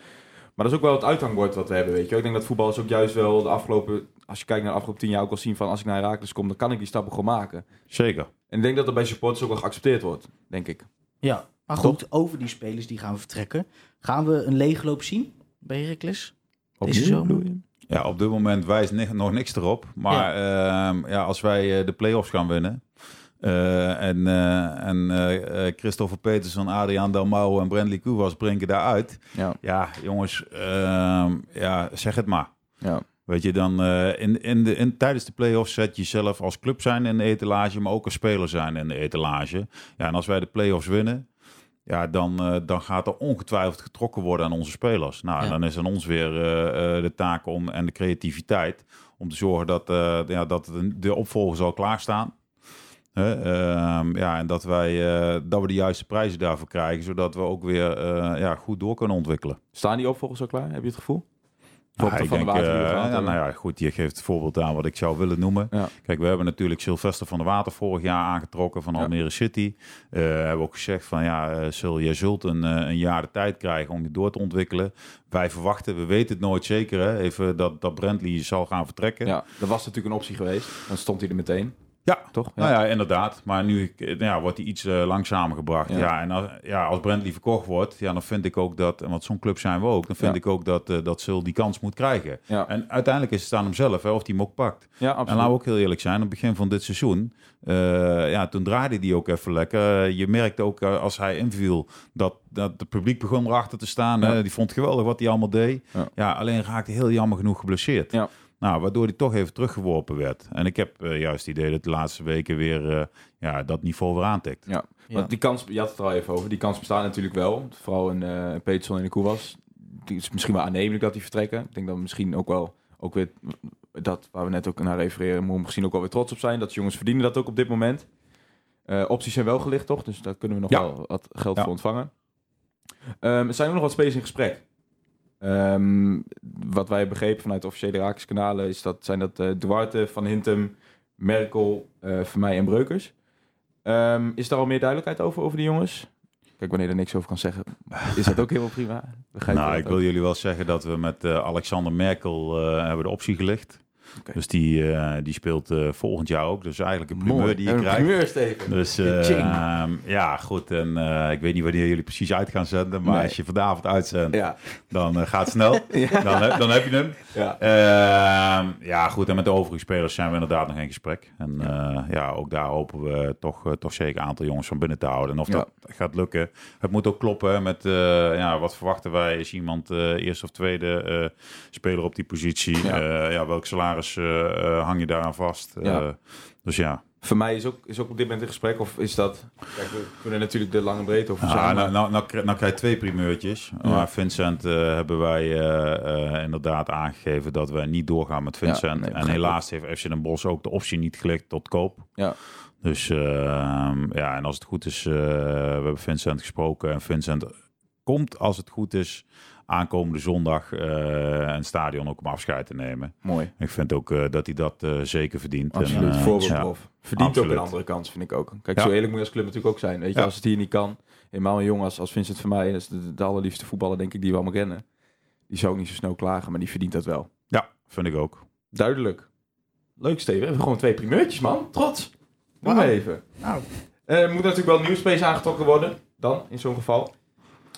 Maar dat is ook wel het uithangbord wat we hebben, weet je wel. Ik denk dat voetballers ook juist wel de afgelopen, als je kijkt naar de afgelopen 10 jaar ook al zien van, als ik naar Herakles kom, dan kan ik die stappen gewoon maken. Zeker. En ik denk dat dat bij supporters ook wel geaccepteerd wordt, denk ik. Ja, maar goed, over die spelers die gaan vertrekken. Gaan we een leegloop zien bij Heracles? Deze zomer? Ja, op dit moment wijst ni- nog niks erop. Maar ja. ja, als wij eh, de play-offs gaan winnen... eh, en eh, en Christopher Peterson, Adriaan Dalmau en Brandley Koewas brengen daaruit. Ja, Ja, jongens, ehm, ja, zeg het maar. ja. Weet je, dan eh, in, in de, in, tijdens de play-offs zet je jezelf als club zijn in de etalage, maar ook als speler zijn in de etalage. Ja, en als wij de play-offs winnen, ja, dan, eh, dan gaat er ongetwijfeld getrokken worden aan onze spelers. Nou, en dan is aan ons weer eh, eh, de taak om, en de creativiteit om te zorgen dat, eh, ja, dat de, opvolgers al klaarstaan. Hè, ehm, ja, en dat, wij, eh, dat we de juiste prijzen daarvoor krijgen, zodat we ook weer eh, ja, goed door kunnen ontwikkelen. Staan die opvolgers al klaar? Heb je het gevoel? Ik van denk, de eh, nou ja, goed, je geeft het voorbeeld aan wat ik zou willen noemen. Ja. Kijk, we hebben natuurlijk Sylvester van der Water vorig jaar aangetrokken van Ja. Almere City. Eh hebben ook gezegd van ja, eh, Sil, jij zult een, eh, een jaar de tijd krijgen om je door te ontwikkelen. Wij verwachten, we weten het nooit zeker, hè, even dat, dat Brentley zal gaan vertrekken. Ja, dat was natuurlijk een optie geweest. Dan stond hij er meteen, Ja, toch? Nou ja, inderdaad. Maar nu eh, nou ja, wordt hij iets eh, langzamer gebracht. Ja. Ja. en als, ja, als Brentley verkocht wordt, ja, dan vind ik ook dat, en want zo'n club zijn we ook, dan vind Ja. ik ook dat, eh dat Sil die kans moet krijgen. Ja, En uiteindelijk is het aan hem zelf, hè, of hij hem ook pakt. ja En laten we ook heel eerlijk zijn, aan het begin van dit seizoen, ja, toen draaide hij ook even lekker. Je merkte ook als hij inviel dat, dat het publiek begon erachter te staan. Hè? Die vond het geweldig wat hij allemaal deed. Ja. Ja. alleen raakte heel jammer genoeg geblesseerd. Ja. Nou, waardoor hij toch even teruggeworpen werd. En ik heb eh, juist het idee dat de laatste weken weer eh, ja, dat niveau weer aantikt. Ja, Ja. want die kans, je had het er al even over, die kans bestaat natuurlijk wel. Vooral in eh Peterson en de Koewas. Het is misschien wel aannemelijk dat die vertrekken. Ik denk dat we misschien ook wel, ook weer, dat waar we net ook naar refereren, moeten we misschien ook wel weer trots op zijn. Dat jongens verdienen dat ook op dit moment. Eh, opties zijn wel gelicht, toch? Dus daar kunnen we nog Ja. wel wat geld Ja. voor ontvangen. Ehm, er zijn ook nog wat spelers in gesprek. Ehm, wat wij begrepen vanuit de officiële Rakers-kanalen is dat, zijn dat eh, Duarte, Van Hintem, Merkel, eh Vermeij en Breukers. Ehm, is daar al meer duidelijkheid over, over die jongens? Kijk, wanneer je er niks over kan zeggen, is dat ook helemaal prima. Begrijp Nou, ik wil ook? jullie wel zeggen dat we met eh, Alexander Merkel hebben de optie gelicht. Dus die, eh, die speelt eh, volgend jaar ook. Dus eigenlijk een primeur Mooi. die je Een krijgt. primeur, Steven. Dus Ching. eh, ja, goed. En eh, ik weet niet wanneer jullie precies uit gaan zenden. Maar Nee. als je vanavond uitzendt, Ja, dan gaat het snel. Ja. Dan, heb- dan heb je hem. ja. Ehm, ja, goed. En met de overige spelers zijn we inderdaad nog in gesprek. En ja, ja ook daar hopen we toch, toch zeker een aantal jongens van binnen te houden. En of dat gaat lukken. Het moet ook kloppen met ja, wat verwachten wij. Is iemand eerste of tweede speler op die positie? Ja welk salaris eh, eh, hang je daaraan vast? Ja. Eh, dus ja. Voor mij is ook, is ook op dit moment een gesprek, of is dat... Kijk, we kunnen natuurlijk de lange breedte over Ja, zijn. nou, nou, nou, nou krijg je twee primeurtjes. Ja. Maar Vincent hebben wij inderdaad aangegeven dat we niet doorgaan met Vincent. nee, en helaas heeft FC Den Bosch ook de optie niet gelicht tot koop. Ja. Dus eh, ja, en als het goed is, we hebben Vincent gesproken. En Vincent komt, als het goed is, aankomende zondag eh een stadion ook om afscheid te nemen. Mooi. Ik vind ook eh, dat hij dat eh, zeker verdient. Absoluut. En, Voorbeeldprof. Verdient ook absoluut. een andere kans, vind ik ook. Kijk, Ja. zo eerlijk moet je als club natuurlijk ook zijn. Weet je, Ja. als het hier niet kan. Helemaal een jongen als, als Vincent van mij, dat is de, de allerliefste voetballer, denk ik, die we allemaal kennen. Die zou ook niet zo snel klagen, maar die verdient dat wel. ja, vind ik ook. Duidelijk. Leuk, Steven. We hebben gewoon twee primeurtjes, man. Trots. Doe maar even. Nou. Er moet natuurlijk wel een nieuwspace aangetrokken worden. Dan, in zo'n geval.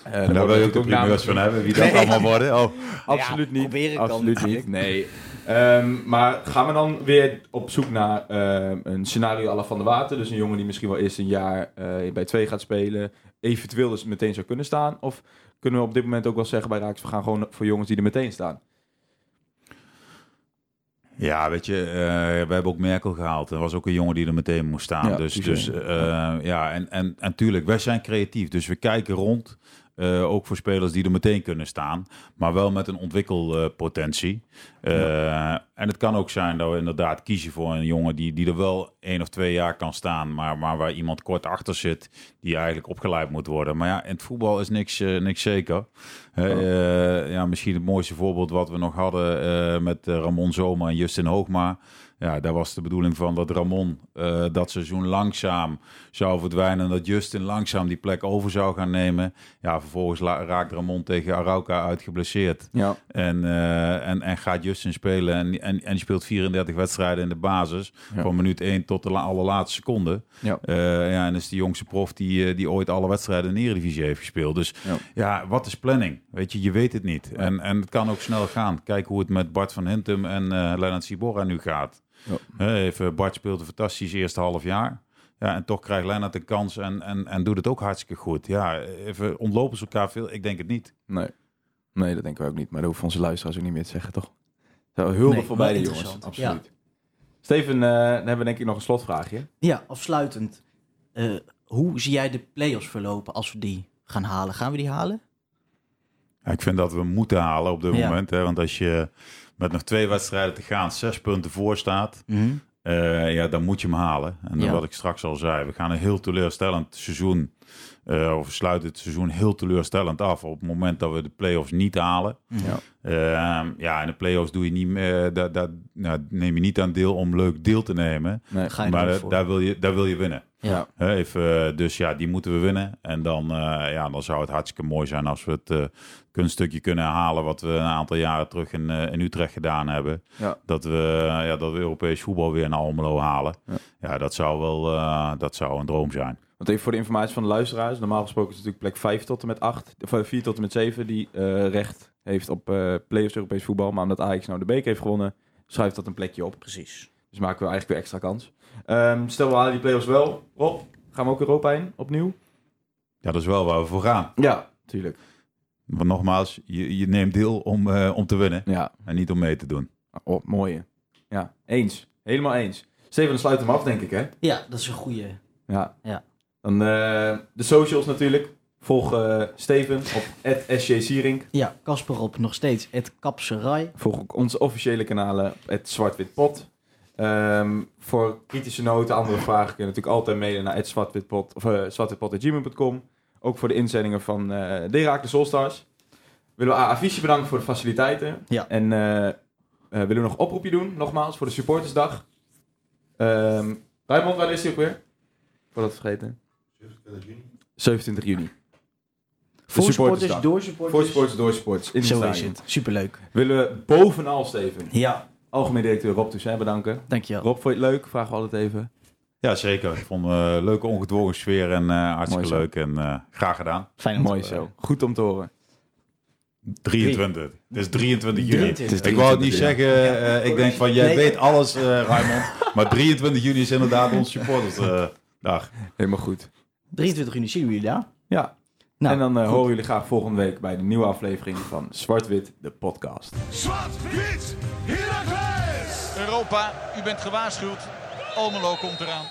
Eh, En daar wil je ook de primeurs van hebben, wie dat Nee. allemaal worden. Oh. Absoluut Ja, niet. kan Absoluut niet. Nee. Ehm, maar gaan we dan weer op zoek naar ehm, een scenario à la Van der Water? Dus een jongen die misschien wel eerst een jaar eh, bij twee gaat spelen. Eventueel dus meteen zou kunnen staan. Of kunnen we op dit moment ook wel zeggen bij Raaks, we gaan gewoon voor jongens die er meteen staan. Ja, weet je, eh, we hebben ook Merkel gehaald. Er was ook een jongen die er meteen moest staan. Ja, dus dus eh, ja, en, en, en tuurlijk, wij zijn creatief. Dus we kijken rond. Eh, ook voor spelers die er meteen kunnen staan. Maar wel met een ontwikkelpotentie. Eh, En het kan ook zijn dat we inderdaad kiezen voor een jongen die, die er wel één of twee jaar kan staan. Maar, maar waar iemand kort achter zit, die eigenlijk opgeleid moet worden. Maar ja, in het voetbal is niks, eh, niks zeker. Eh, ja, misschien het mooiste voorbeeld wat we nog hadden met Ramon Zomer en Justin Hoogma. Ja, daar was de bedoeling van dat Ramon eh, dat seizoen langzaam zou verdwijnen. En dat Justin langzaam die plek over zou gaan nemen. Ja, vervolgens raakt Ramon tegen Arauca uitgeblesseerd. Ja. En, eh, en, en gaat Justin spelen. En, en, en die speelt 34 wedstrijden in de basis. Ja. Van minuut 1 tot de la- allerlaatste seconde. Ja. Eh, ja, en is de jongste prof die, die ooit alle wedstrijden in de Eredivisie heeft gespeeld. Dus Ja. ja, wat is planning? Weet je, je weet het niet. En, en het kan ook snel gaan. Kijk hoe het met Bart van Hintem en Lennart Sibora nu gaat. Ja. Even, Bart speelt een fantastisch eerste half jaar. Ja, en toch krijgt Lennart een kans en, en, en doet het ook hartstikke goed. Ja, even ontlopen ze elkaar veel? Ik denk het niet. Nee. Nee, dat denken we ook niet. Maar dat hoeven onze luisteraars ook niet meer te zeggen, toch? Zo, hulde Nee, voor beide jongens. Absoluut. Steven, eh, dan hebben we denk ik nog een slotvraagje. Ja, afsluitend. Eh, hoe zie jij de play-offs verlopen als we die gaan halen? Gaan we die halen? Ja, ik vind dat we moeten halen op dit Ja. moment. Hè, want als je met nog twee wedstrijden te gaan zes punten voor staat... Mhm. Eh, ja, dan moet je hem halen. En Ja. wat ik straks al zei, we gaan een heel teleurstellend seizoen, eh, of we sluiten het seizoen heel teleurstellend af op het moment dat we de play-offs niet halen. Ja. Ehm, ja, in de play-offs doe je niet meer, daar, daar nou, neem je niet aan deel om leuk deel te nemen. Nee. Ga je Maar eh, daar, wil je, daar wil je winnen. Ja. Even, eh, dus ja, die moeten we winnen. En dan, eh, ja, dan zou het hartstikke mooi zijn als we het eh, kunststukje kunnen herhalen wat we een aantal jaren terug in, eh, in Utrecht gedaan hebben. Ja. Dat, we, eh, ja, dat we Europees voetbal weer naar Almelo halen. Ja. Ja, dat zou wel eh, dat zou een droom zijn. Want even voor de informatie van de luisteraars. Normaal gesproken is het natuurlijk plek 5 tot en met 8. Of eh, 4 tot en met 7 die eh, recht heeft op eh play-offs Europees voetbal. Maar omdat Ajax nou de beker heeft gewonnen, schuift dat een plekje op. Precies. Dus maken we eigenlijk weer extra kans. Ehm, stel we halen die play-offs wel. Rob, gaan we ook Europa in opnieuw? Ja, dat is wel waar we voor gaan. Ja, tuurlijk. Want nogmaals, je, je neemt deel om, eh, om te winnen Ja, en niet om mee te doen. oh, mooie. Ja, eens. Helemaal eens. Steven, dan sluit hem af, denk ik, hè? Ja, dat is een goede. Ja. Ja. Dan eh, de socials natuurlijk. Volg eh, Steven op @sjsierink. Ja, Casper op nog steeds het kapserij. Volg ook onze officiële kanalen het Zwart-Wit-Pot. Ehm, voor kritische noten, andere vragen kun je natuurlijk altijd mailen naar het zwartwitpot of uh, zwartwitpot.gmail.com. Ook voor de inzendingen van eh de Raak de Solstars. Willen we Avicii bedanken voor de faciliteiten. Ja. En eh, eh, willen we nog een oproepje doen, nogmaals, voor de supportersdag. Ehm Raymond, waar is die ook weer? Voordat we het vergeten. 27 juni. Voor supporters, door supporters. Voor supporters, door supporters. In Zo is stadion. het. Superleuk. Willen we bovenal, Steven, Ja, algemeen directeur Rob Toussaint bedanken. dankjewel. Rob, vond je het leuk? Vragen we altijd even. Ja, zeker. Ik vond een leuke, ongedwongen sfeer en eh, hartstikke leuk. En eh, graag gedaan. Fijn Mooi te zo. Goed om te horen. 23. Het is 23 juni. 23. Ik wou het niet zeggen. eh, ik denk van, jij Nee. weet alles, eh Raymond. Maar 23 juni is inderdaad onze supportersdag. Helemaal goed. 23 juni zien we jullie daar. Ja. Nou, en dan eh, horen jullie graag volgende week bij de nieuwe aflevering van Zwart-Wit, de podcast. Zwart-wit, Heracles! Europa, u bent gewaarschuwd. Almelo komt eraan.